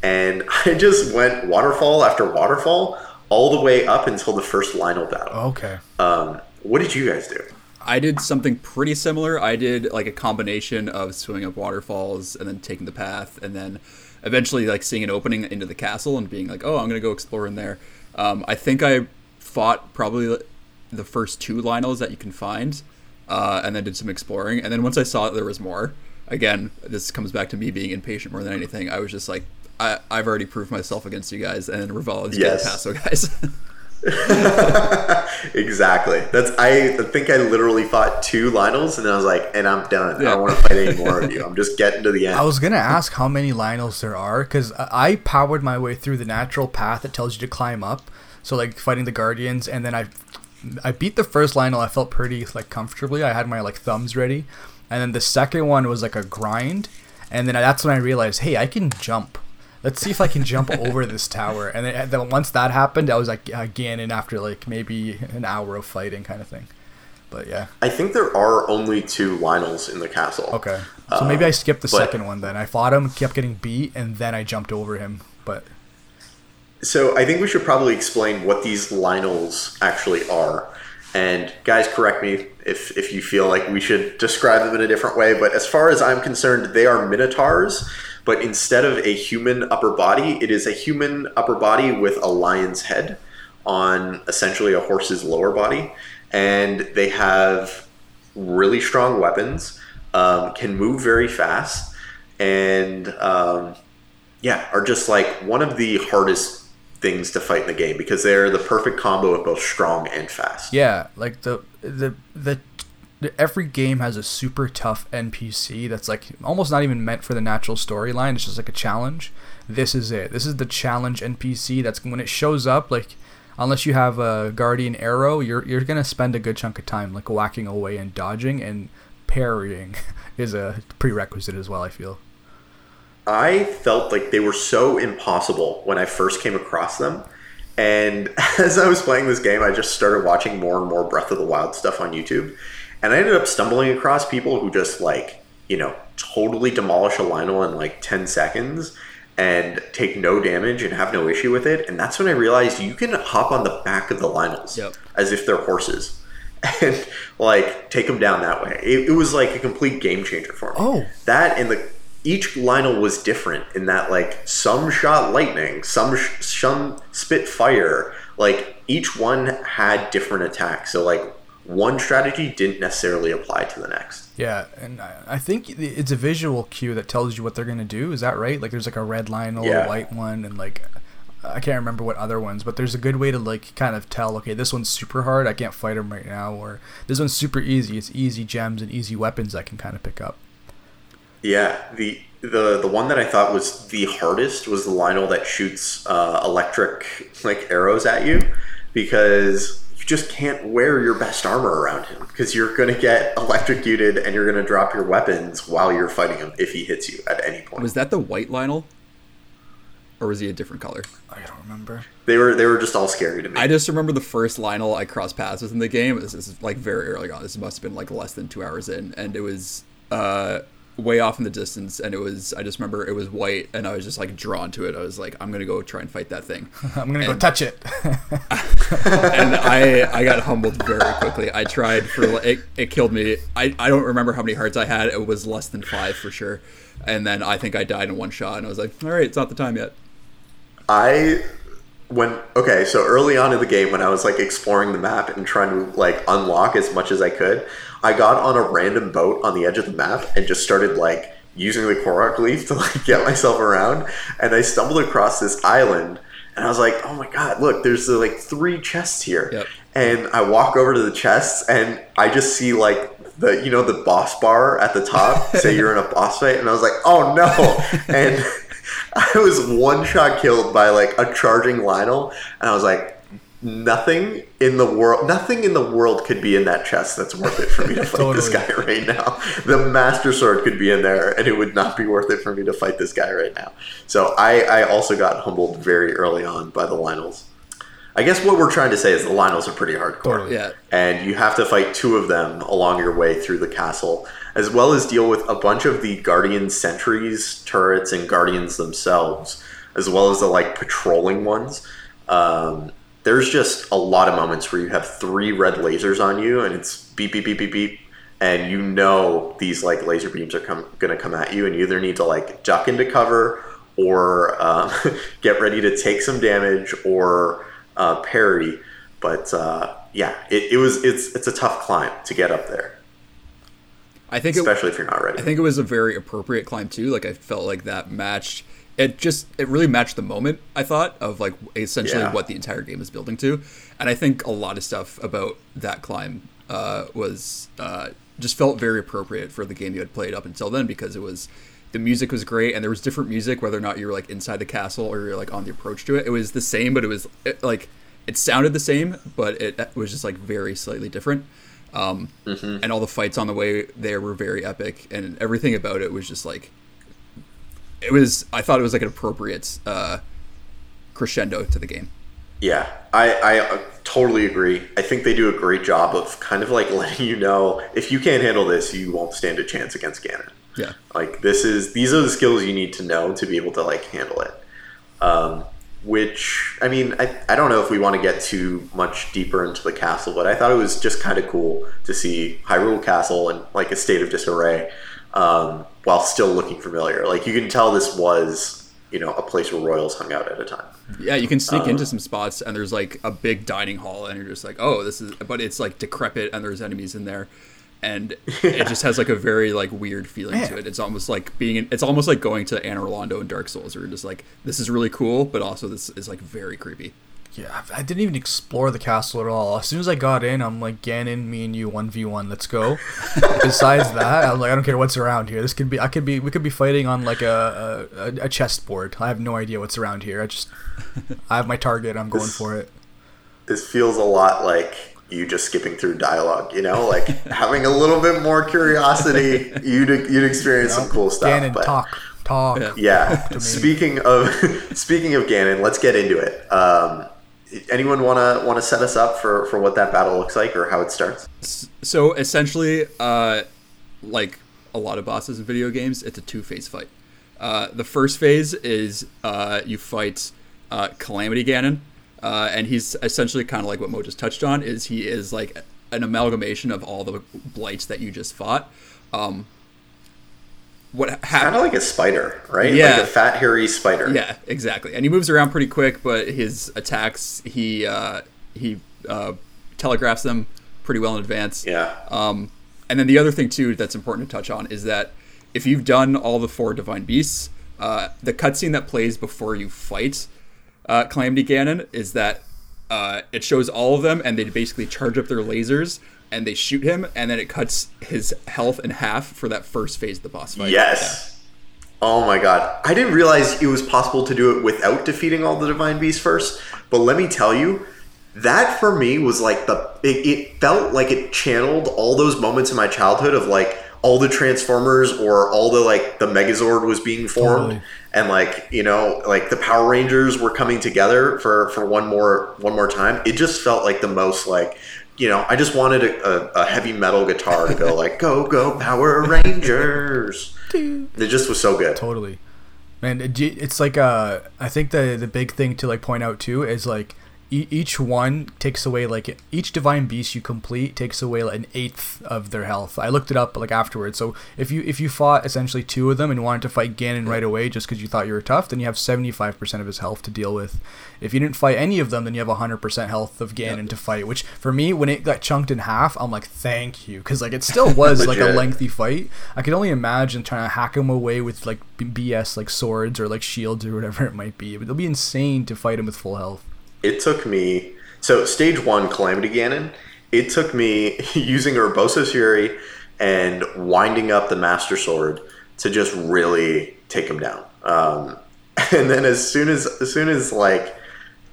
and (laughs) I just went waterfall after waterfall all the way up until the first Lynel battle. Okay. Um, what did you guys do? I did something pretty similar. I did like a combination of swimming up waterfalls and then taking the path, and then eventually like seeing an opening into the castle and being like, "Oh, I'm gonna go explore in there." Um, I think I fought probably the first two Lynels that you can find, uh, and then did some exploring. And then once I saw that there was more, again, this comes back to me being impatient more than anything. I was just like, I, I've already proved myself against you guys, and Ravel is Yes. past so guys. (laughs) (laughs) exactly. That's I think I literally fought two Lynels and I was like, and I'm done. I don't want to fight any more of you. I'm just getting to the (laughs) end. I was gonna ask how many Lynels there are because I powered my way through the natural path that tells you to climb up. So like fighting the guardians, and then I, I beat the first Lynel. I felt pretty like comfortably. I had my like thumbs ready, and then the second one was like a grind, and then that's when I realized, hey, I can jump. Let's see if I can jump over this tower. And then, then once that happened, I was like uh, Ganon after like maybe an hour of fighting kind of thing. But yeah, I think there are only two Lynels in the castle. okay. So maybe I skipped the but- second one then. I fought him, kept getting beat, and then I jumped over him. But So I think we should probably explain what these Lynels actually are. And guys, correct me if, if you feel like we should describe them in a different way. But as far as I'm concerned, they are Minotaurs. But instead of a human upper body, it is a human upper body with a lion's head on essentially a horse's lower body. And they have really strong weapons, um, can move very fast, and um, yeah, are just like one of the hardest things to fight in the game because they're the perfect combo of both strong and fast. yeah, like the the the, every game has a super tough NPC that's like almost not even meant for the natural storyline. It's just like a challenge. This is it. This is the challenge NPC. That's when it shows up. Like, unless you have a guardian arrow, you're you're gonna spend a good chunk of time like whacking away and dodging and parrying (laughs) is a prerequisite as well. I feel. I felt like they were so impossible when I first came across them. And (laughs) as I was playing this game, I just started watching more and more Breath of the Wild stuff on YouTube. And I ended up stumbling across people who just like, you know, totally demolish a Lynel in like 10 seconds and take no damage and have no issue with it. And that's when I realized you can hop on the back of the Lynels Yep. as if they're horses (laughs) and like take them down that way. It, it was like a complete game changer for me. Oh. that and the each Lynel was different in that like some shot lightning, some sh- some spit fire. Like each one had different attacks. So like one strategy didn't necessarily apply to the next. Yeah, and I think it's a visual cue that tells you what they're gonna do. Is that right? Like, there's like a red line, a Yeah. white one, and like I can't remember what other ones, but there's a good way to like kind of tell. Okay, this one's super hard. I can't fight him right now, or this one's super easy. It's easy gems and easy weapons I can kind of pick up. Yeah, the the the one that I thought was the hardest was the Lynel that shoots uh, electric like arrows at you because you just can't wear your best armor around him because you're going to get electrocuted and you're going to drop your weapons while you're fighting him if he hits you at any point. was that the white Lynel? Or was he a different color? I don't remember. They were they were just all scary to me. I just remember the first Lynel I crossed paths with in the game. This is like very early on. This must have been like less than two hours in, and it was uh, way off in the distance. And it was I just remember it was white, and I was just like drawn to it. I was like, I'm gonna go try and fight that thing, (laughs) I'm gonna go touch it. (laughs) and I I got humbled very quickly. I tried for like, it, it killed me. I I don't remember how many hearts I had. It was less than five for sure. And then I think I died in one shot, and I was like, all right, it's not the time yet. I when okay, so early on in the game when I was like exploring the map and trying to like unlock as much as I could, I got on a random boat on the edge of the map and just started like using the Korok leaf to like get myself around and I stumbled across this island and I was like, "Oh my god, look, there's uh, like three chests here." Yep. And I walk over to the chests and I just see like the you know the boss bar at the top (laughs) say you're in a boss fight and I was like, "Oh no." (laughs) And (laughs) I was one shot killed by like a charging Lynel, and I was like, nothing in the world, nothing in the world could be in that chest that's worth it for me to (laughs) fight this guy right now. The Master Sword could be in there, and it would not be worth it for me to fight this guy right now. So I, I also got humbled very early on by the Lynels. I guess what we're trying to say is the Lynels are pretty hardcore. Totally. Yeah. And you have to fight two of them along your way through the castle, as well as deal with a bunch of the Guardian sentries, turrets, and Guardians themselves, as well as the like patrolling ones. Um, there's just a lot of moments where you have three red lasers on you, and it's beep beep beep beep beep, and you know these like laser beams are come, gonna come at you, and you either need to like duck into cover or um, (laughs) get ready to take some damage or uh, parry. But uh, yeah, it, it was it's it's a tough climb to get up there, I think it, especially if you're not ready. I think it was a very appropriate climb too. Like I felt like that matched it just it really matched the moment I thought of like essentially Yeah. what the entire game is building to. And I think a lot of stuff about that climb uh, was uh, just felt very appropriate for the game you had played up until then because it was the music was great and there was different music whether or not you were like inside the castle or you're like on the approach to it. It was the same but it was it, like it sounded the same but it was just like very slightly different. Um, and all the fights on the way there were very epic and everything about it was just like it was i thought it was like an appropriate uh crescendo to the game Yeah, I, I totally agree. I think they do a great job of kind of like (laughs) letting you know if you can't handle this, you won't stand a chance against Ganon. yeah Like this is these are the skills you need to know to be able to like handle it. Um, which I mean, I, I don't know if we want to get too much deeper into the castle, but I thought it was just kind of cool to see Hyrule Castle in like a state of disarray, um, while still looking familiar. Like you can tell this was you know a place where royals hung out at a time. yeah you can sneak Uh-huh. into some spots and there's like a big dining hall and you're just like oh this is but it's like decrepit and there's enemies in there and it just has like a very like weird feeling to it it's almost like being in, it's almost like going to Anor Londo in Dark Souls where you're just like this is really cool but also this is like very creepy Yeah, I I didn't even explore the castle at all. As soon as I got in, I'm like, Ganon, me and you, one v one, let's go. (laughs) Besides that, I'm like, I don't care what's around here. This could be, I could be, we could be fighting on like a a, a chessboard. I have no idea what's around here. I just, I have my target. I'm going This- for it. This feels a lot like you just skipping through dialogue. You know, like (laughs) having a little bit more curiosity, you'd you'd experience some cool stuff. Ganon, but- talk, talk. Yeah. Yeah. to me. speaking of (laughs) speaking of Ganon, let's get into it. Um, anyone wanna wanna set us up for for what that battle looks like or how it starts? So essentially, uh, like a lot of bosses in video games, it's a two-phase fight. Uh, the first phase is uh, you fight uh, Calamity Ganon, uh, and he's essentially kind of like what Mo just touched on. Is he is like an amalgamation of all the blights that you just fought. Um, what Kind of like a spider, right? Yeah. Like a fat hairy spider. Yeah, exactly. And he moves around pretty quick, but his attacks he uh, he uh, telegraphs them pretty well in advance. Yeah. Um, and then the other thing too that's important to touch on is that if you've done all the four divine beasts, uh, the cutscene that plays before you fight uh, Calamity Ganon is that uh, it shows all of them, and they basically charge up their lasers and they shoot him, and then it cuts his health in half for that first phase of the boss fight. Yes. Oh my god. I didn't realize it was possible to do it without defeating all the divine beasts first, but let me tell you, that for me was like the it, it felt like it channeled all those moments in my childhood of like all the transformers or all the like the megazord was being formed. Totally. and like you know like the power rangers were coming together for for one more one more time. It just felt like the most like you know i just wanted a, a, a heavy metal guitar to go like go go power (laughs) rangers. It just was so good. Totally. Man, it's like uh, I think the the big thing to like point out too is like e- each one takes away like each divine beast you complete takes away like an eighth of their health. I looked it up like afterwards. So if you if you fought essentially two of them and wanted to fight Ganon right away just because you thought you were tough, then you have seventy five percent of his health to deal with. If you didn't fight any of them, then you have hundred percent health of Ganon to fight. Which for me, when it got chunked in half, I'm like, thank you, because like it still (laughs) was like a lengthy fight. I could only imagine trying to hack him away with like BS like swords or like shields or whatever (laughs) it might be. But it'll be insane to fight him with full health. It took me so stage one calamity ganon it took me (laughs) using urbosa's fury and winding up the master sword to just really take him down um, (laughs) and then as soon as as soon as like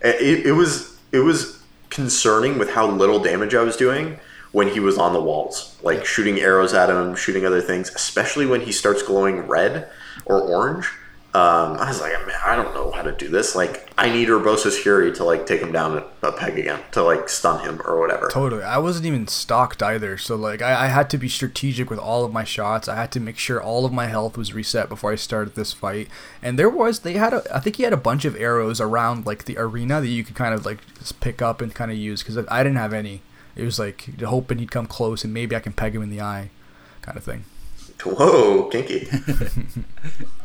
it, it was it was concerning with how little damage I was doing when he was on the walls, like shooting arrows at him, shooting other things, especially when he starts glowing red or orange. Um, I was like, man, I don't know how to do this. Like, I need Urbosa's Fury to like take him down a, peg again, to like stun him or whatever. Totally. I wasn't even stocked either. So, like, I, I had to be strategic with all of my shots. I had to make sure all of my health was reset before I started this fight. And there was, they had a, I think he had a bunch of arrows around, like, the arena that you could kind of, like, just pick up and kind of use. Because I didn't have any. It was like hoping he'd come close and maybe I can peg him in the eye, kind of thing. Whoa, kinky. (laughs)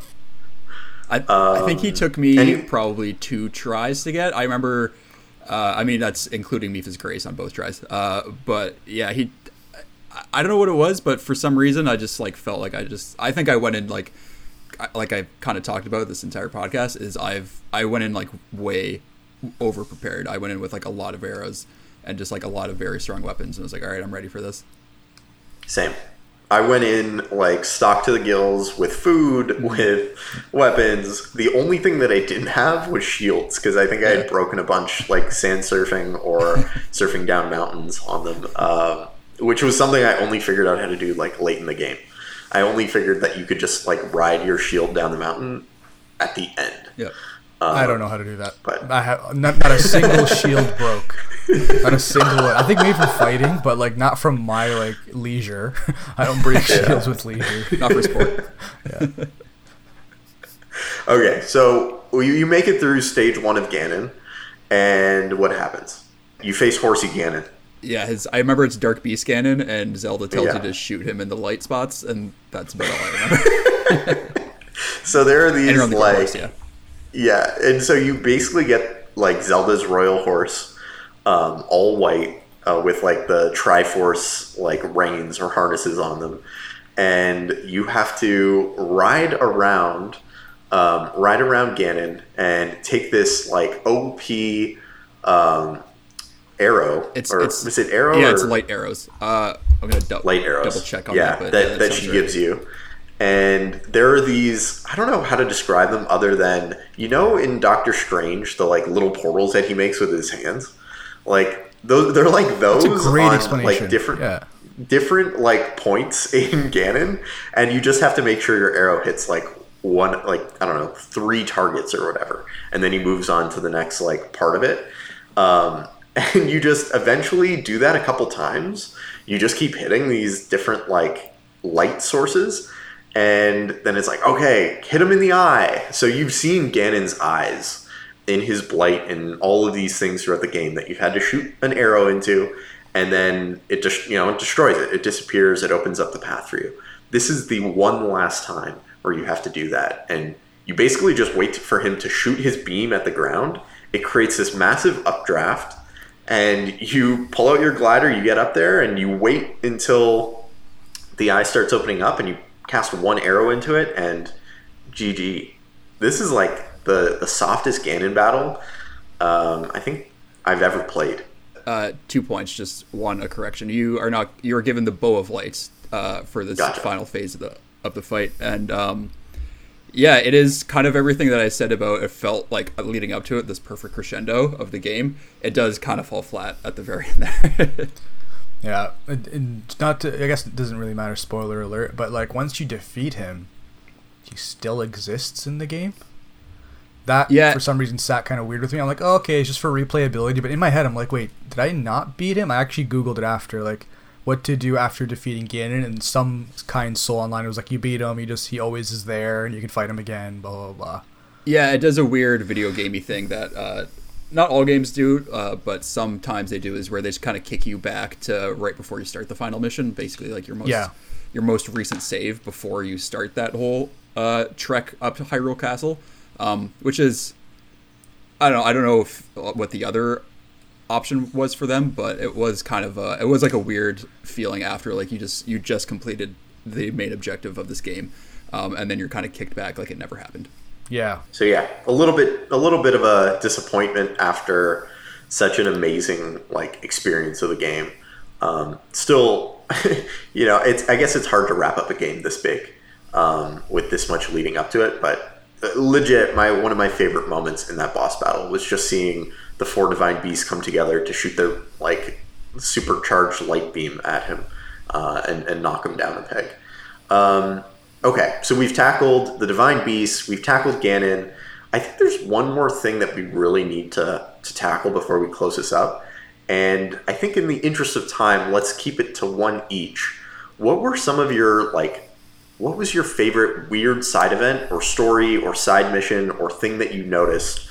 I, I think he took me and you- probably two tries to get. I remember, uh, I mean, that's including Mipha's Grace on both tries. Uh, but yeah, he, I, I don't know what it was, but for some reason, I just like felt like I just, I think I went in like, like I kind of talked about this entire podcast is I've, I went in like way over prepared. I went in with like a lot of arrows and just like a lot of very strong weapons and I was like, all right, I'm ready for this. Same. I went in like stocked to the gills with food, with weapons. The only thing that I didn't have was shields because I think I had broken a bunch, like sand surfing or (laughs) surfing down mountains on them, um, which was something I only figured out how to do like late in the game. I only figured that you could just like ride your shield down the mountain at the end. Yep. I don't know how to do that. but- I have not, not a single (laughs) shield broke. Not a single one. I think maybe from fighting, but like not from my like leisure. (laughs) I don't break shields with leisure. Not for sport. yeah. (laughs) Okay, so you, you make it through stage one of Ganon, and what happens? You face Horsey Ganon. Yeah, his. I remember it's Dark Beast Ganon, and Zelda tells Yeah. you to shoot him in the light spots, and that's about all I remember. (laughs) So there are these and you're on the like course, yeah. Yeah, and so you basically get like Zelda's royal horse, um, all white, uh, with like the Triforce like reins or harnesses on them, and you have to ride around, um, ride around Ganon and take this like OP um, arrow. It's or it's is it arrow? Yeah, or it's light arrows. Uh, I'm gonna light arrows. double check on yeah, that. But that, yeah, that, that she right. gives you. And there are these I don't know how to describe them other than you know in Doctor Strange the like little portals that he makes with his hands, like those they're like those great on explanation. like different Yeah. different like points (laughs) in Ganon, and you just have to make sure your arrow hits like one like I don't know three targets or whatever, and then he moves on to the next like part of it. Um, (laughs) and you just eventually do that a couple times. You just keep hitting these different like light sources, and then it's like okay, hit him in the eye. So you've seen Ganon's eyes in his blight and all of these things throughout the game that you've had to shoot an arrow into and then it just you know it destroys it. It disappears. It opens up the path for you. This is the one last time where you have to do that and you basically just wait for him to shoot his beam at the ground. It creates this massive updraft and you pull out your glider you get up there and you wait until the eye starts opening up and you cast one arrow into it and gg this is like the the softest ganon battle um, i think i've ever played Uh, two points. Just one, a correction. You are not. You are given the bow of lights uh, for this Gotcha. final phase of the of the fight, and um, yeah, it is kind of everything that I said about it. Felt like uh, leading up to it, this perfect crescendo of the game. It does kind of fall flat at the very end there. (laughs) Yeah, and, and not to. I guess it doesn't really matter. Spoiler alert. But like once you defeat him, he still exists in the game. That Yeah. for some reason sat kind of weird with me. I'm like, oh, okay, it's just for replayability. But in my head, I'm like, wait, did I not beat him? I actually googled it after, like, what to do after defeating Ganon, and some kind soul online was like, you beat him, he just he always is there, and you can fight him again. Blah blah blah. Yeah, it does a weird video gamey thing that uh, not all games do, uh, but sometimes they do. Is where they just kind of kick you back to right before you start the final mission, basically like your most Yeah. your most recent save before you start that whole uh, trek up to Hyrule Castle, um, which is I don't know. I don't know if, what the other option was for them, but it was kind of a, it was like a weird feeling after like you just you just completed the main objective of this game, um, and then you're kind of kicked back like it never happened. Yeah, So yeah, a little bit a little bit of a disappointment after such an amazing like experience of the game. Um, still, (laughs) you know, it's I guess it's hard to wrap up a game this big um, with this much leading up to it. But uh, legit, my one of my favorite moments in that boss battle was just seeing the four divine beasts come together to shoot their like supercharged light beam at him uh, and, and knock him down a peg. Um, okay, so we've tackled the divine beasts, we've tackled Ganon. I think there's one more thing that we really need to, to tackle before we close this up. And I think in the interest of time, let's keep it to one each. What were some of your like what was your favorite weird side event or story or side mission or thing that you noticed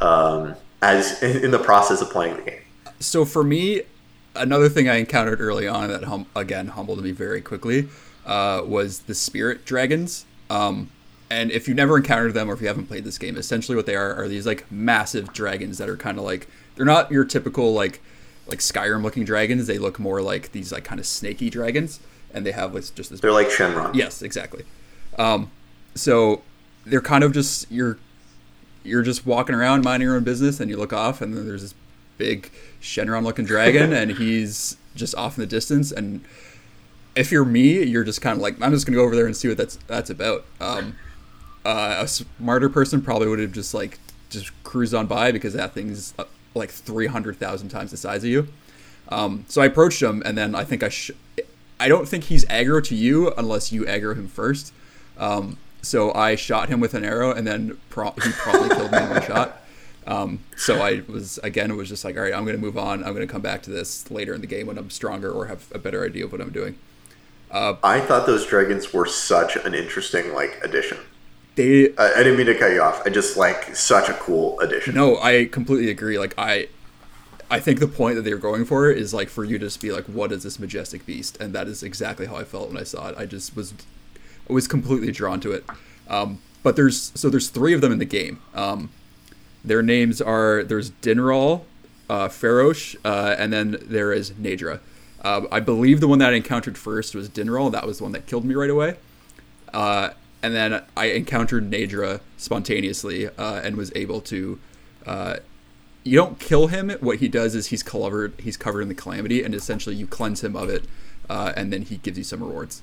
um, as in the process of playing the game? So for me, another thing I encountered early on that hum- again humbled me very quickly uh, was the spirit dragons. Um, and if you've never encountered them or if you haven't played this game, essentially what they are are these like massive dragons that are kind of like they're not your typical like like Skyrim looking dragons. They look more like these like kind of snaky dragons, and they have like just this. They're like Shenron. Yes, exactly. Um, so they're kind of just you're you're just walking around minding your own business, and you look off, and then there's this big Shenron looking dragon, (laughs) and he's just off in the distance. And if you're me, you're just kind of like, I'm just gonna go over there and see what that's that's about. Um, uh, a smarter person probably would have just like just cruised on by because that thing's uh, like 300,000 times the size of you. Um, so I approached him, and then I think I sh- I don't think he's aggro to you unless you aggro him first. Um, so I shot him with an arrow, and then pro- he probably killed me in one shot. Um, so I was again, it was just like, all right, I'm going to move on. I'm going to come back to this later in the game when I'm stronger or have a better idea of what I'm doing. I thought those dragons were such an interesting like addition. They I, I didn't mean to cut you off. I just like such a cool addition. No, I completely agree. Like I, I think the point that they're going for is like for you to just be like, what is this majestic beast? And that is exactly how I felt when I saw it. I just was, I was completely drawn to it. Um, but there's so there's three of them in the game. Um, their names are there's Dinraal, uh, Farosh, uh, and then there is Naydra. Uh, I believe the one that I encountered first was Dinraal. That was the one that killed me right away. Uh, and then I encountered Naydra spontaneously uh, and was able to. You don't kill him. What he does is he's covered. He's covered in the calamity, and essentially you cleanse him of it, uh, and then he gives you some rewards.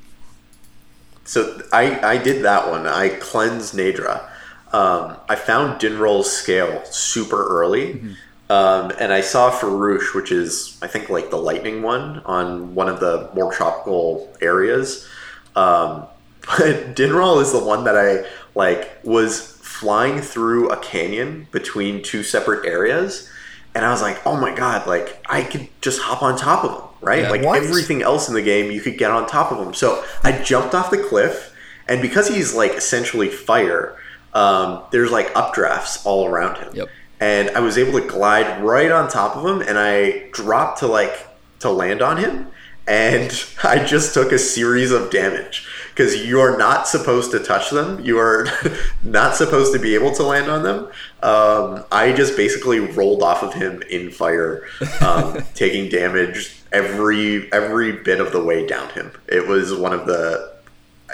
So I, I did that one. I cleansed Naydra. Um, I found Dinraal's scale super early. Um, and I saw Farosh, which is, I think, like the lightning one on one of the more tropical areas. Um, (laughs) but Dinraal is the one that I, like, was flying through a canyon between two separate areas. And I was like, oh my god, like, I could just hop on top of him, right? Yeah. like, What? everything else in the game, you could get on top of him. So I jumped off the cliff, and because he's, like, essentially fire, um, there's, like, updrafts all around him Yep. and I was able to glide right on top of him, and I dropped to like to land on him, and (laughs) I just took a series of damage because you are not supposed to touch them. You are (laughs) not supposed to be able to land on them. Um, I just basically rolled off of him in fire, um, (laughs) taking damage every every bit of the way down him. It was one of the.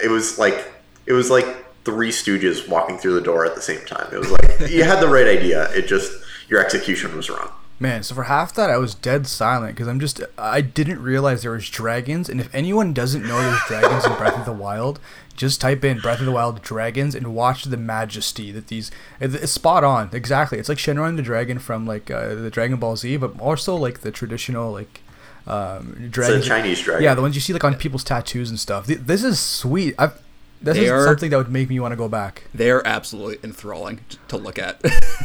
It was like it was like three stooges walking through the door at the same time. It was like you had the right idea. It just your execution was wrong. Man, so for half that I was dead silent because I'm just I didn't realize there was dragons, and if anyone doesn't know there's dragons in Breath of the Wild, just type in Breath of the Wild dragons and watch the majesty that these. It's spot on, exactly. It's like Shenron the dragon from like uh, the Dragon Ball Z, but also like the traditional like um, dragons. Chinese dragon. Yeah, the ones you see like on people's tattoos and stuff. This is sweet. I've, this They is are- something that would make me want to go back. They are absolutely enthralling to look at.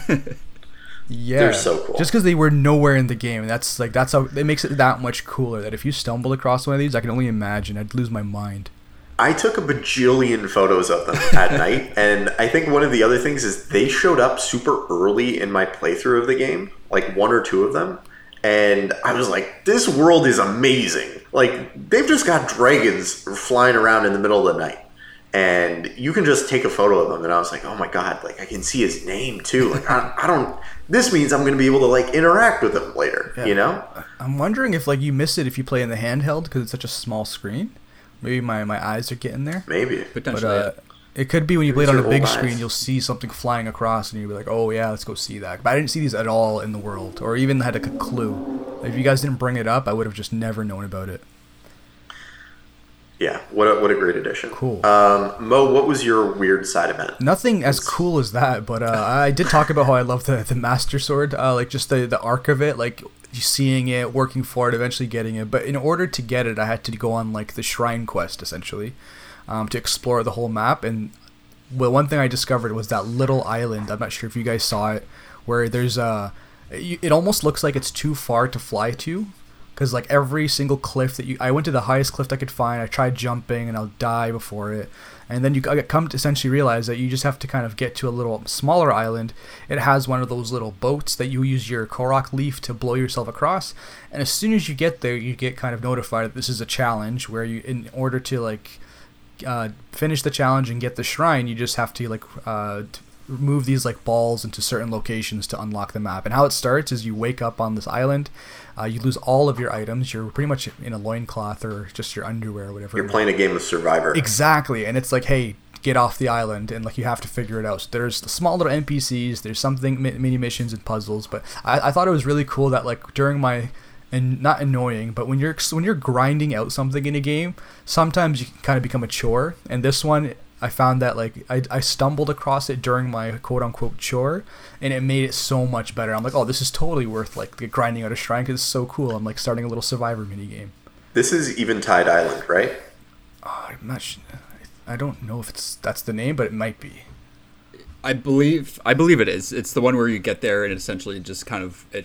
(laughs) Yeah, They're so cool. Just because they were nowhere in the game, that's like that's how it makes it that much cooler. That if you stumbled across one of these, I can only imagine I'd lose my mind. I took a bajillion photos of them at (laughs) night, and I think one of the other things is they showed up super early in my playthrough of the game, like one or two of them, and I was like, "This world is amazing!" Like they've just got dragons flying around in the middle of the night, and you can just take a photo of them. And I was like, "Oh my god!" Like I can see his name too. Like I, I don't. This means I'm going to be able to like interact with him later. You know? I'm wondering if like you miss it if you play in the handheld because it's such a small screen. Maybe my, my eyes are getting there. Maybe. But Potentially. uh, it could be when you play it on a big screen, eyes. you'll see something flying across, and you'll be like, "Oh yeah, let's go see that." But I didn't see these at all in the world, or even had like a clue. If you guys didn't bring it up, I would have just never known about it. Yeah, what a, what a great addition. Cool. Um, Mo, what was your weird side event? Nothing as cool as that, but uh, I did talk about how I love the, the Master Sword, uh, like just the, the arc of it, like seeing it, working for it, eventually getting it. But in order to get it, I had to go on like the Shrine Quest essentially um, to explore the whole map. And well, one thing I discovered was that little island. I'm not sure if you guys saw it, where there's a. It almost looks like it's too far to fly to, because like every single cliff that you i went to the highest cliff i could find i tried jumping and i'll die before it. And then you come to essentially realize that you just have to kind of get to a little smaller island. It has one of those little boats that you use your korok leaf to blow yourself across. And as soon as you get there you get kind of notified that this is a challenge where you in order to like uh, finish the challenge and get the shrine you just have to like uh, move these like balls into certain locations to unlock the map. And how it starts is you wake up on this island, uh, you lose all of your items. You're pretty much in a loincloth or just your underwear or whatever. You're playing a game of Survivor. Exactly, and it's like, hey, get off the island, and like you have to figure it out. So there's small little NPCs. There's something mini missions and puzzles. But I, I thought it was really cool that like during my and not annoying, but when you're when you're grinding out something in a game, sometimes you can kind of become a chore. And this one, I found that like I, I stumbled across it during my quote unquote chore, and it made it so much better. I'm like, oh, this is totally worth like grinding out a shrine because it's so cool. I'm like starting a little survivor mini game. This is Eventide Island, right? Oh, I'm not. Sh- I don't know if it's that's the name, but it might be. I believe I believe it is. It's the one where you get there and essentially just kind of it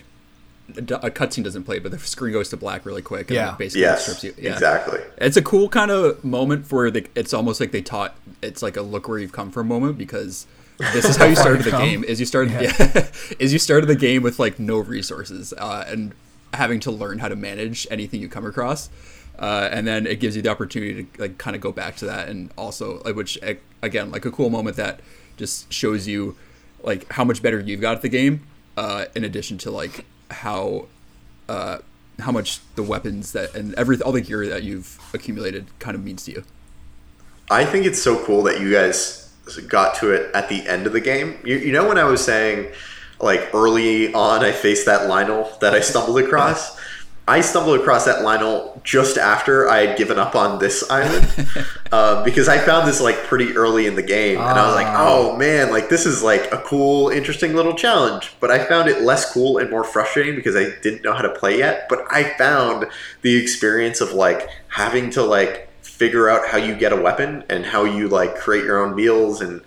a cutscene doesn't play, but the screen goes to black really quick. And yeah, basically yes, strips you. Yeah. exactly. It's a cool kind of moment for they, it's almost like they taught. It's like a look where you've come from moment because this is (laughs) how you started the game. Is you started yeah. yeah (laughs) is you started the game with like no resources uh, and having to learn how to manage anything you come across. Uh, and then it gives you the opportunity to like kind of go back to that and also like, which again like a cool moment that just shows you like how much better you've got at the game uh, in addition to like how uh, how much the weapons that and every all the gear that you've accumulated kind of means to you. I think it's so cool that you guys got to it at the end of the game. You, you know when I was saying like early on I faced that Lynel that I stumbled (laughs) across. I stumbled across that Lynel just after I had given up on this island (laughs) uh, because I found this like pretty early in the game, and I was like, ah. "Oh man, like this is like a cool, interesting little challenge." But I found it less cool and more frustrating because I didn't know how to play yet. But I found the experience of like having to like figure out how you get a weapon and how you like create your own meals and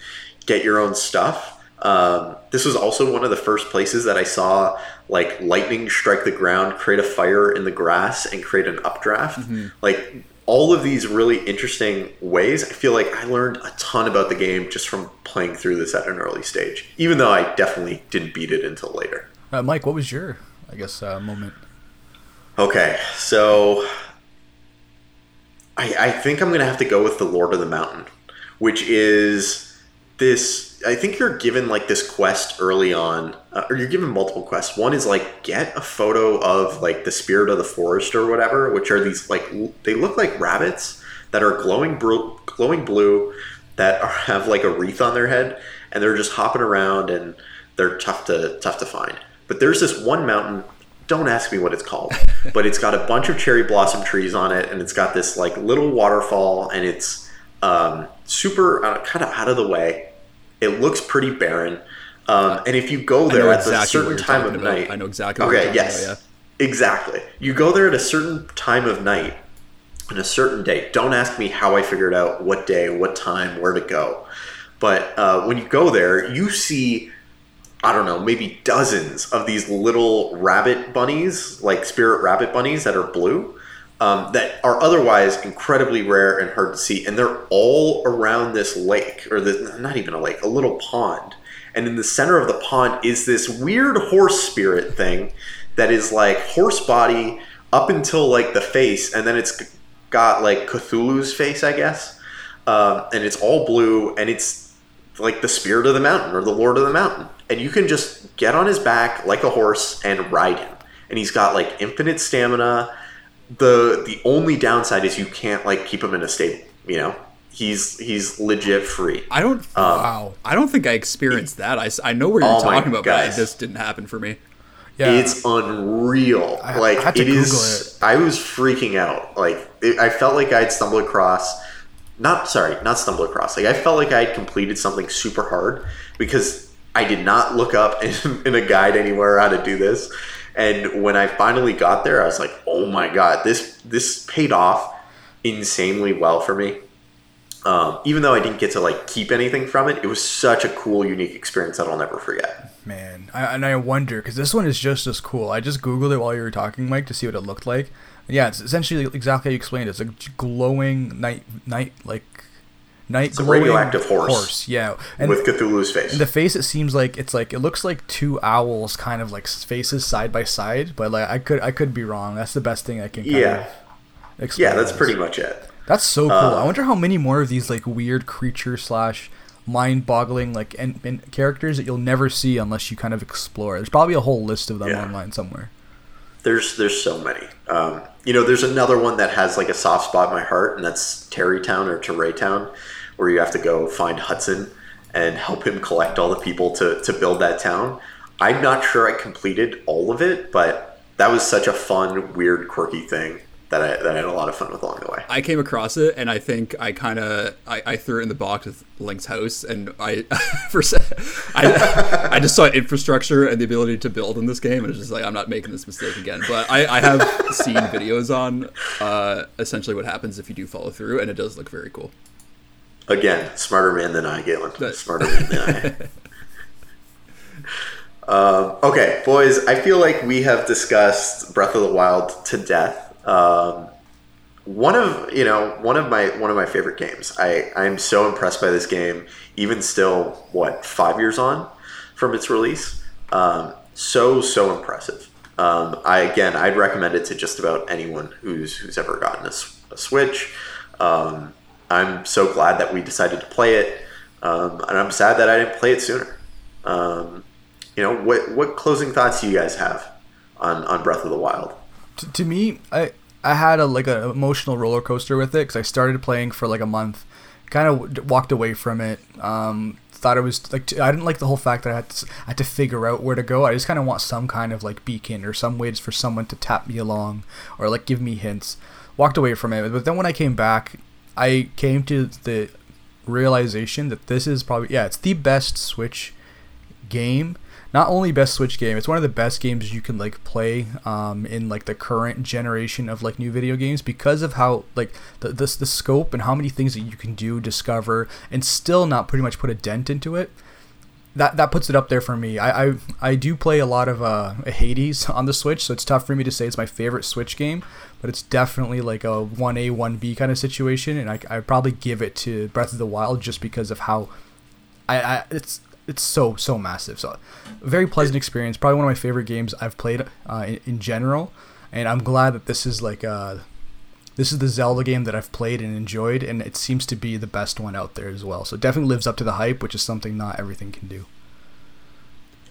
get your own stuff um, this was also one of the first places that I saw like lightning strike the ground, create a fire in the grass, and create an updraft. Mm-hmm. Like all of these really interesting ways. I feel like I learned a ton about the game just from playing through this at an early stage, even though I definitely didn't beat it until later. Uh, Mike, what was your, I guess, uh, moment? Okay, so I, I think I'm gonna have to go with the Lord of the Mountain, which is this I think you're given like this quest early on, uh, or you're given multiple quests. One is like get a photo of like the spirit of the forest or whatever, which are these like they look like rabbits that are glowing blue, glowing blue, that are, have like a wreath on their head, and they're just hopping around and they're tough to tough to find. But there's this one mountain. Don't ask me what it's called, (laughs) but it's got a bunch of cherry blossom trees on it, and it's got this like little waterfall, and it's um, super uh, kind of out of the way it looks pretty barren. Um, and if you go there at exactly a certain time of about. night, I know exactly. Okay, yes, about, yeah. exactly. You go there at a certain time of night, on a certain day. Don't ask me how I figured out what day, what time, where to go. But uh, when you go there, you see, I don't know, maybe dozens of these little rabbit bunnies, like spirit rabbit bunnies that are blue um, that are otherwise incredibly rare and hard to see, and they're all around this lake, or the, not even a lake, a little pond. And in the center of the pond is this weird horse spirit thing that is like horse body up until like the face, and then it's got like Cthulhu's face, I guess. Um, and it's all blue, and it's like the spirit of the mountain or the lord of the mountain. And you can just get on his back like a horse and ride him. And he's got like infinite stamina the the only downside is you can't like keep him in a stable. You know, he's he's legit free. I don't. Um, wow. I don't think I experienced that. I, I know where you're oh talking about, guys. but it just didn't happen for me. Yeah. It's unreal. I- like I had to it is. Google I was freaking out. Like it, I felt like I'd stumbled across. Not sorry, not stumble across. Like I felt like I had completed something super hard because I did not look up in, (laughs) in a guide anywhere how to do this. And when I finally got there, I was like, "Oh my god, this this paid off insanely well for me." Um, even though I didn't get to like keep anything from it, it was such a cool, unique experience that I'll never forget. Man, I, and I wonder because this one is just as cool. I just googled it while you were talking, Mike, to see what it looked like. And yeah, it's essentially exactly how you explained it. It's a glowing night, night like night It's a radioactive horse. Yeah, and with Cthulhu's face. and the face, it seems like it's like it looks like two owls, kind of like faces side by side. But like I could I could be wrong. That's the best thing I can. Kind Yeah. Of explain yeah, that's as. pretty much it. That's so cool. Uh, I wonder how many more of these like weird creature slash mind-boggling like and, and characters that you'll never see unless you kind of explore. There's probably a whole list of them Yeah. online somewhere. There's there's so many. Um, you know, there's another one that has like a soft spot in my heart, and that's Terrytown or Terraytown, where you have to go find Hudson and help him collect all the people to to build that town. I'm not sure I completed all of it, but that was such a fun, weird, quirky thing that I that I had a lot of fun with along the way. I came across it and I think I kind of I, I threw it in the box with Link's house and I (laughs) for I, I just saw infrastructure and the ability to build in this game and it's just like I'm not making this mistake again. But I, I have seen videos on uh, essentially what happens if you do follow through and it does look very cool. Again, smarter man than I, Galen. That- Smarter man than I. Um, (laughs) okay, boys, I feel like we have discussed Breath of the Wild to death. Um, one of you know one of my one of my favorite games. I I'm so impressed by this game, even still what five years on from its release. Um, so so impressive. Um, I again I'd recommend it to just about anyone who's who's ever gotten a, a Switch. Um, I'm so glad that we decided to play it, um, and I'm sad that I didn't play it sooner. Um, you know what what closing thoughts do you guys have on on Breath of the Wild? To, to me, I I had a like an emotional roller coaster with it because I started playing for like a month, kind of walked away from it. Um, thought it was like I didn't like the whole fact that I had to, I had to figure out where to go. I just kind of want some kind of like beacon or some ways for someone to tap me along or like give me hints. Walked away from it, but then when I came back, I came to the realization that this is probably yeah, it's the best Switch game not only best switch game it's one of the best games you can like play um, in like the current generation of like new video games because of how like the, the the scope and how many things that you can do discover and still not pretty much put a dent into it. That that puts it up there for me. I i, I do play a lot of uh, hades on the switch so it's tough for me to say it's my favorite switch game but it's definitely like a 1a 1b kind of situation and i i probably give it to breath of the wild just because of how I, I it's it's so so massive. So, very pleasant experience. Probably one of my favorite games I've played uh, in, in general, and I'm glad that this is like uh, this is the Zelda game that I've played and enjoyed, and it seems to be the best one out there as well. So, it definitely lives up to the hype, which is something not everything can do.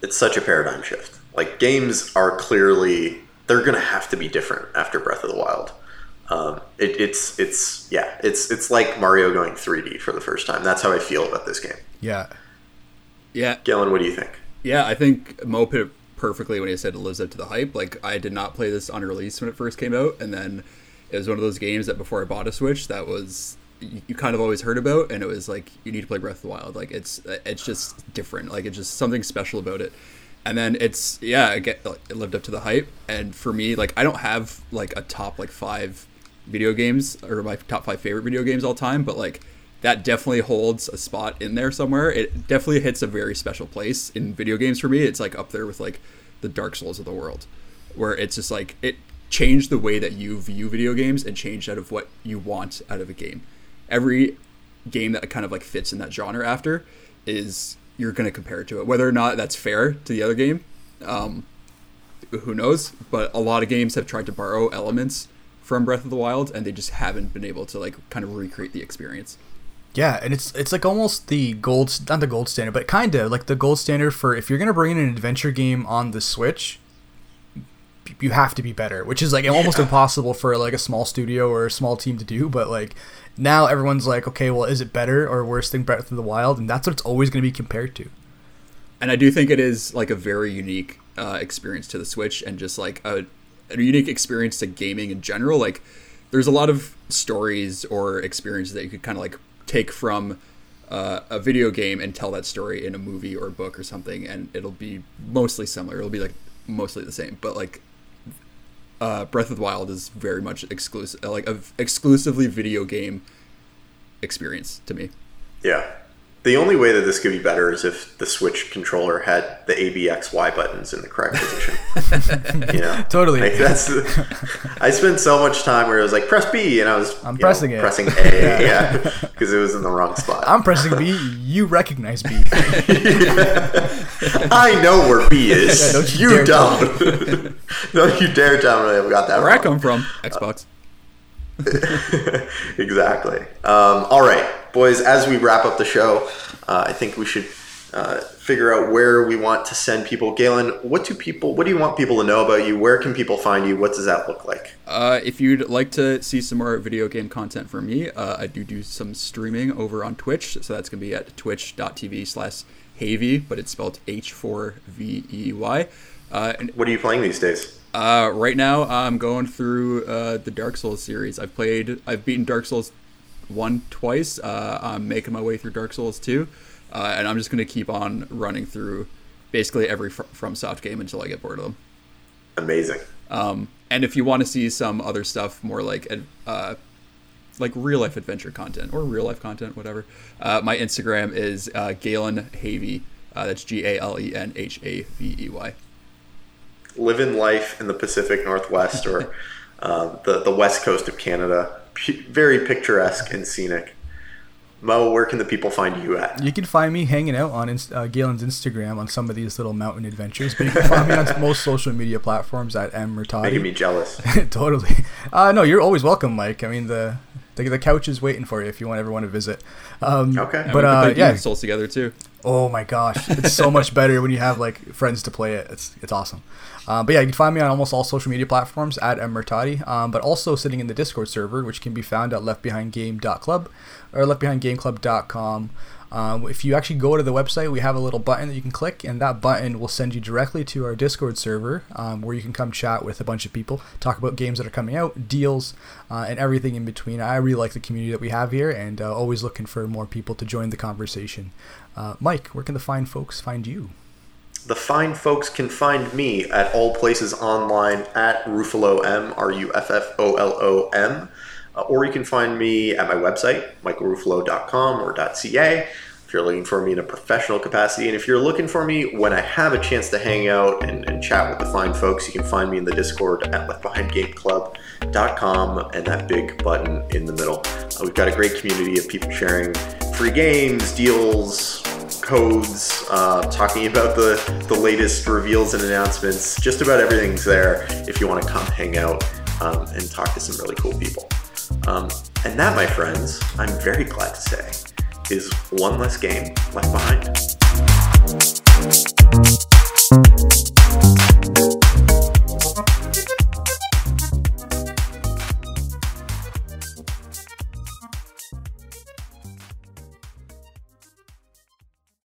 It's such a paradigm shift. Like games are clearly they're gonna have to be different after Breath of the Wild. Um, it, it's it's yeah it's it's like Mario going 3D for the first time. That's how I feel about this game. Yeah, Yeah, Galen, what do you think? Yeah, I think Mo put it perfectly when he said it lives up to the hype. Like, I did not play this on release when it first came out, and then it was one of those games that before I bought a Switch, that was you, you kind of always heard about, and it was like you need to play Breath of the Wild. Like, it's it's just different. Like, it's just something special about it. And then it's yeah, it, get, it lived up to the hype. And for me, like, I don't have like a top like five video games or my top five favorite video games all time, but like that definitely holds a spot in there somewhere. It definitely hits a very special place in video games for me. It's like up there with like the Dark Souls of the world, where it's just like it changed the way that you view video games and changed out of what you want out of a game. Every game that kind of like fits in that genre after is you're going to compare it to it. Whether or not that's fair to the other game, um, who knows? But a lot of games have tried to borrow elements from Breath of the Wild, and they just haven't been able to like kind of recreate the experience. Yeah, and it's it's like almost the gold not the gold standard, but kind of like the gold standard for if you're gonna bring in an adventure game on the Switch, you have to be better, which is like almost impossible for like a small studio or a small team to do. But like now everyone's like, okay, well, is it better or worse than Breath of the Wild? And that's what it's always gonna be compared to. and I do think it is like a very unique uh, experience to the Switch, and just like a, a unique experience to gaming in general. Like, there's a lot of stories or experiences that you could kind of like take from uh, a video game and tell that story in a movie or a book or something, and it'll be mostly similar. It'll be like mostly the same, but like uh, Breath of the Wild is very much exclusive, like a exclusively video game experience to me. Yeah. The only way that this could be better is if the Switch controller had the A, B, X, Y buttons in the correct position. (laughs) you know, Totally. Like that's. I spent so much time where it was like press B, and I was I'm pressing know, it. pressing A, (laughs) yeah, because it was in the wrong spot. I'm pressing B. You recognize B. (laughs) I know where B is. Yeah, don't you you dare tell don't. don't you dare tell me I've got that Where I come from, Xbox. exactly. Um, all right, boys. As we wrap up the show, uh, I think we should uh, figure out where we want to send people. Galen, what do people? What do you want people to know about you? Where can people find you? What does that look like? Uh, if you'd like to see some more video game content from me, uh, I do do some streaming over on Twitch. So that's going to be at twitch.tv slash Havey, but it's spelled H4VEY. Uh, and What are you playing these days? uh, right now, I'm going through uh, the Dark Souls series. I've played, I've beaten Dark Souls 1 twice. Uh, I'm making my way through Dark Souls 2. Uh, and I'm just going to keep on running through basically every fr- FromSoft game until I get bored of them. Amazing. Um, and if you want to see some other stuff, more like uh, like real life adventure content or real life content, whatever, uh, my Instagram is uh, Galen Havey. Uh, that's G A L E N H A V E Y. Living life in the Pacific Northwest or (laughs) uh, the the west coast of Canada. P- very picturesque and scenic. Mo, where can the people find you at? You can find me hanging out on uh, Galen's Instagram on some of these little mountain adventures, but you can find me on most social media platforms at M Making me jealous. (laughs) totally. Uh, no, you're always welcome, Mike. I mean, the, the the couch is waiting for you if you want ever want to visit. Um, Okay. But uh, yeah, Souls together too. Oh my gosh, it's so much better when you have like friends to play it. It's it's awesome. Um, but yeah, you can find me on almost all social media platforms at mmertati, um, but also sitting in the Discord server, which can be found at leftbehindgame.club or leftbehindgameclub.com. Um, if you actually go to the website, we have a little button that you can click, and that button will send you directly to our Discord server, um, where you can come chat with a bunch of people, talk about games that are coming out, deals, uh, and everything in between. I really like the community that we have here, and uh, always looking for more people to join the conversation. Uh, Mike, where can the fine folks find you? The fine folks can find me at all places online at Ruffolo M, R U F F O L O M. Uh, or you can find me at my website, michaelruffolo.com or .ca, if you're looking for me in a professional capacity. And if you're looking for me when I have a chance to hang out and, and chat with the fine folks, you can find me in the Discord at leftbehindgameclub.com and that big button in the middle. Uh, we've got a great community of people sharing free games, deals, codes, uh, talking about the, the latest reveals and announcements. Just about everything's there if you want to come hang out um, and talk to some really cool people. Um, and that, my friends, I'm very glad to say, is one less game left behind.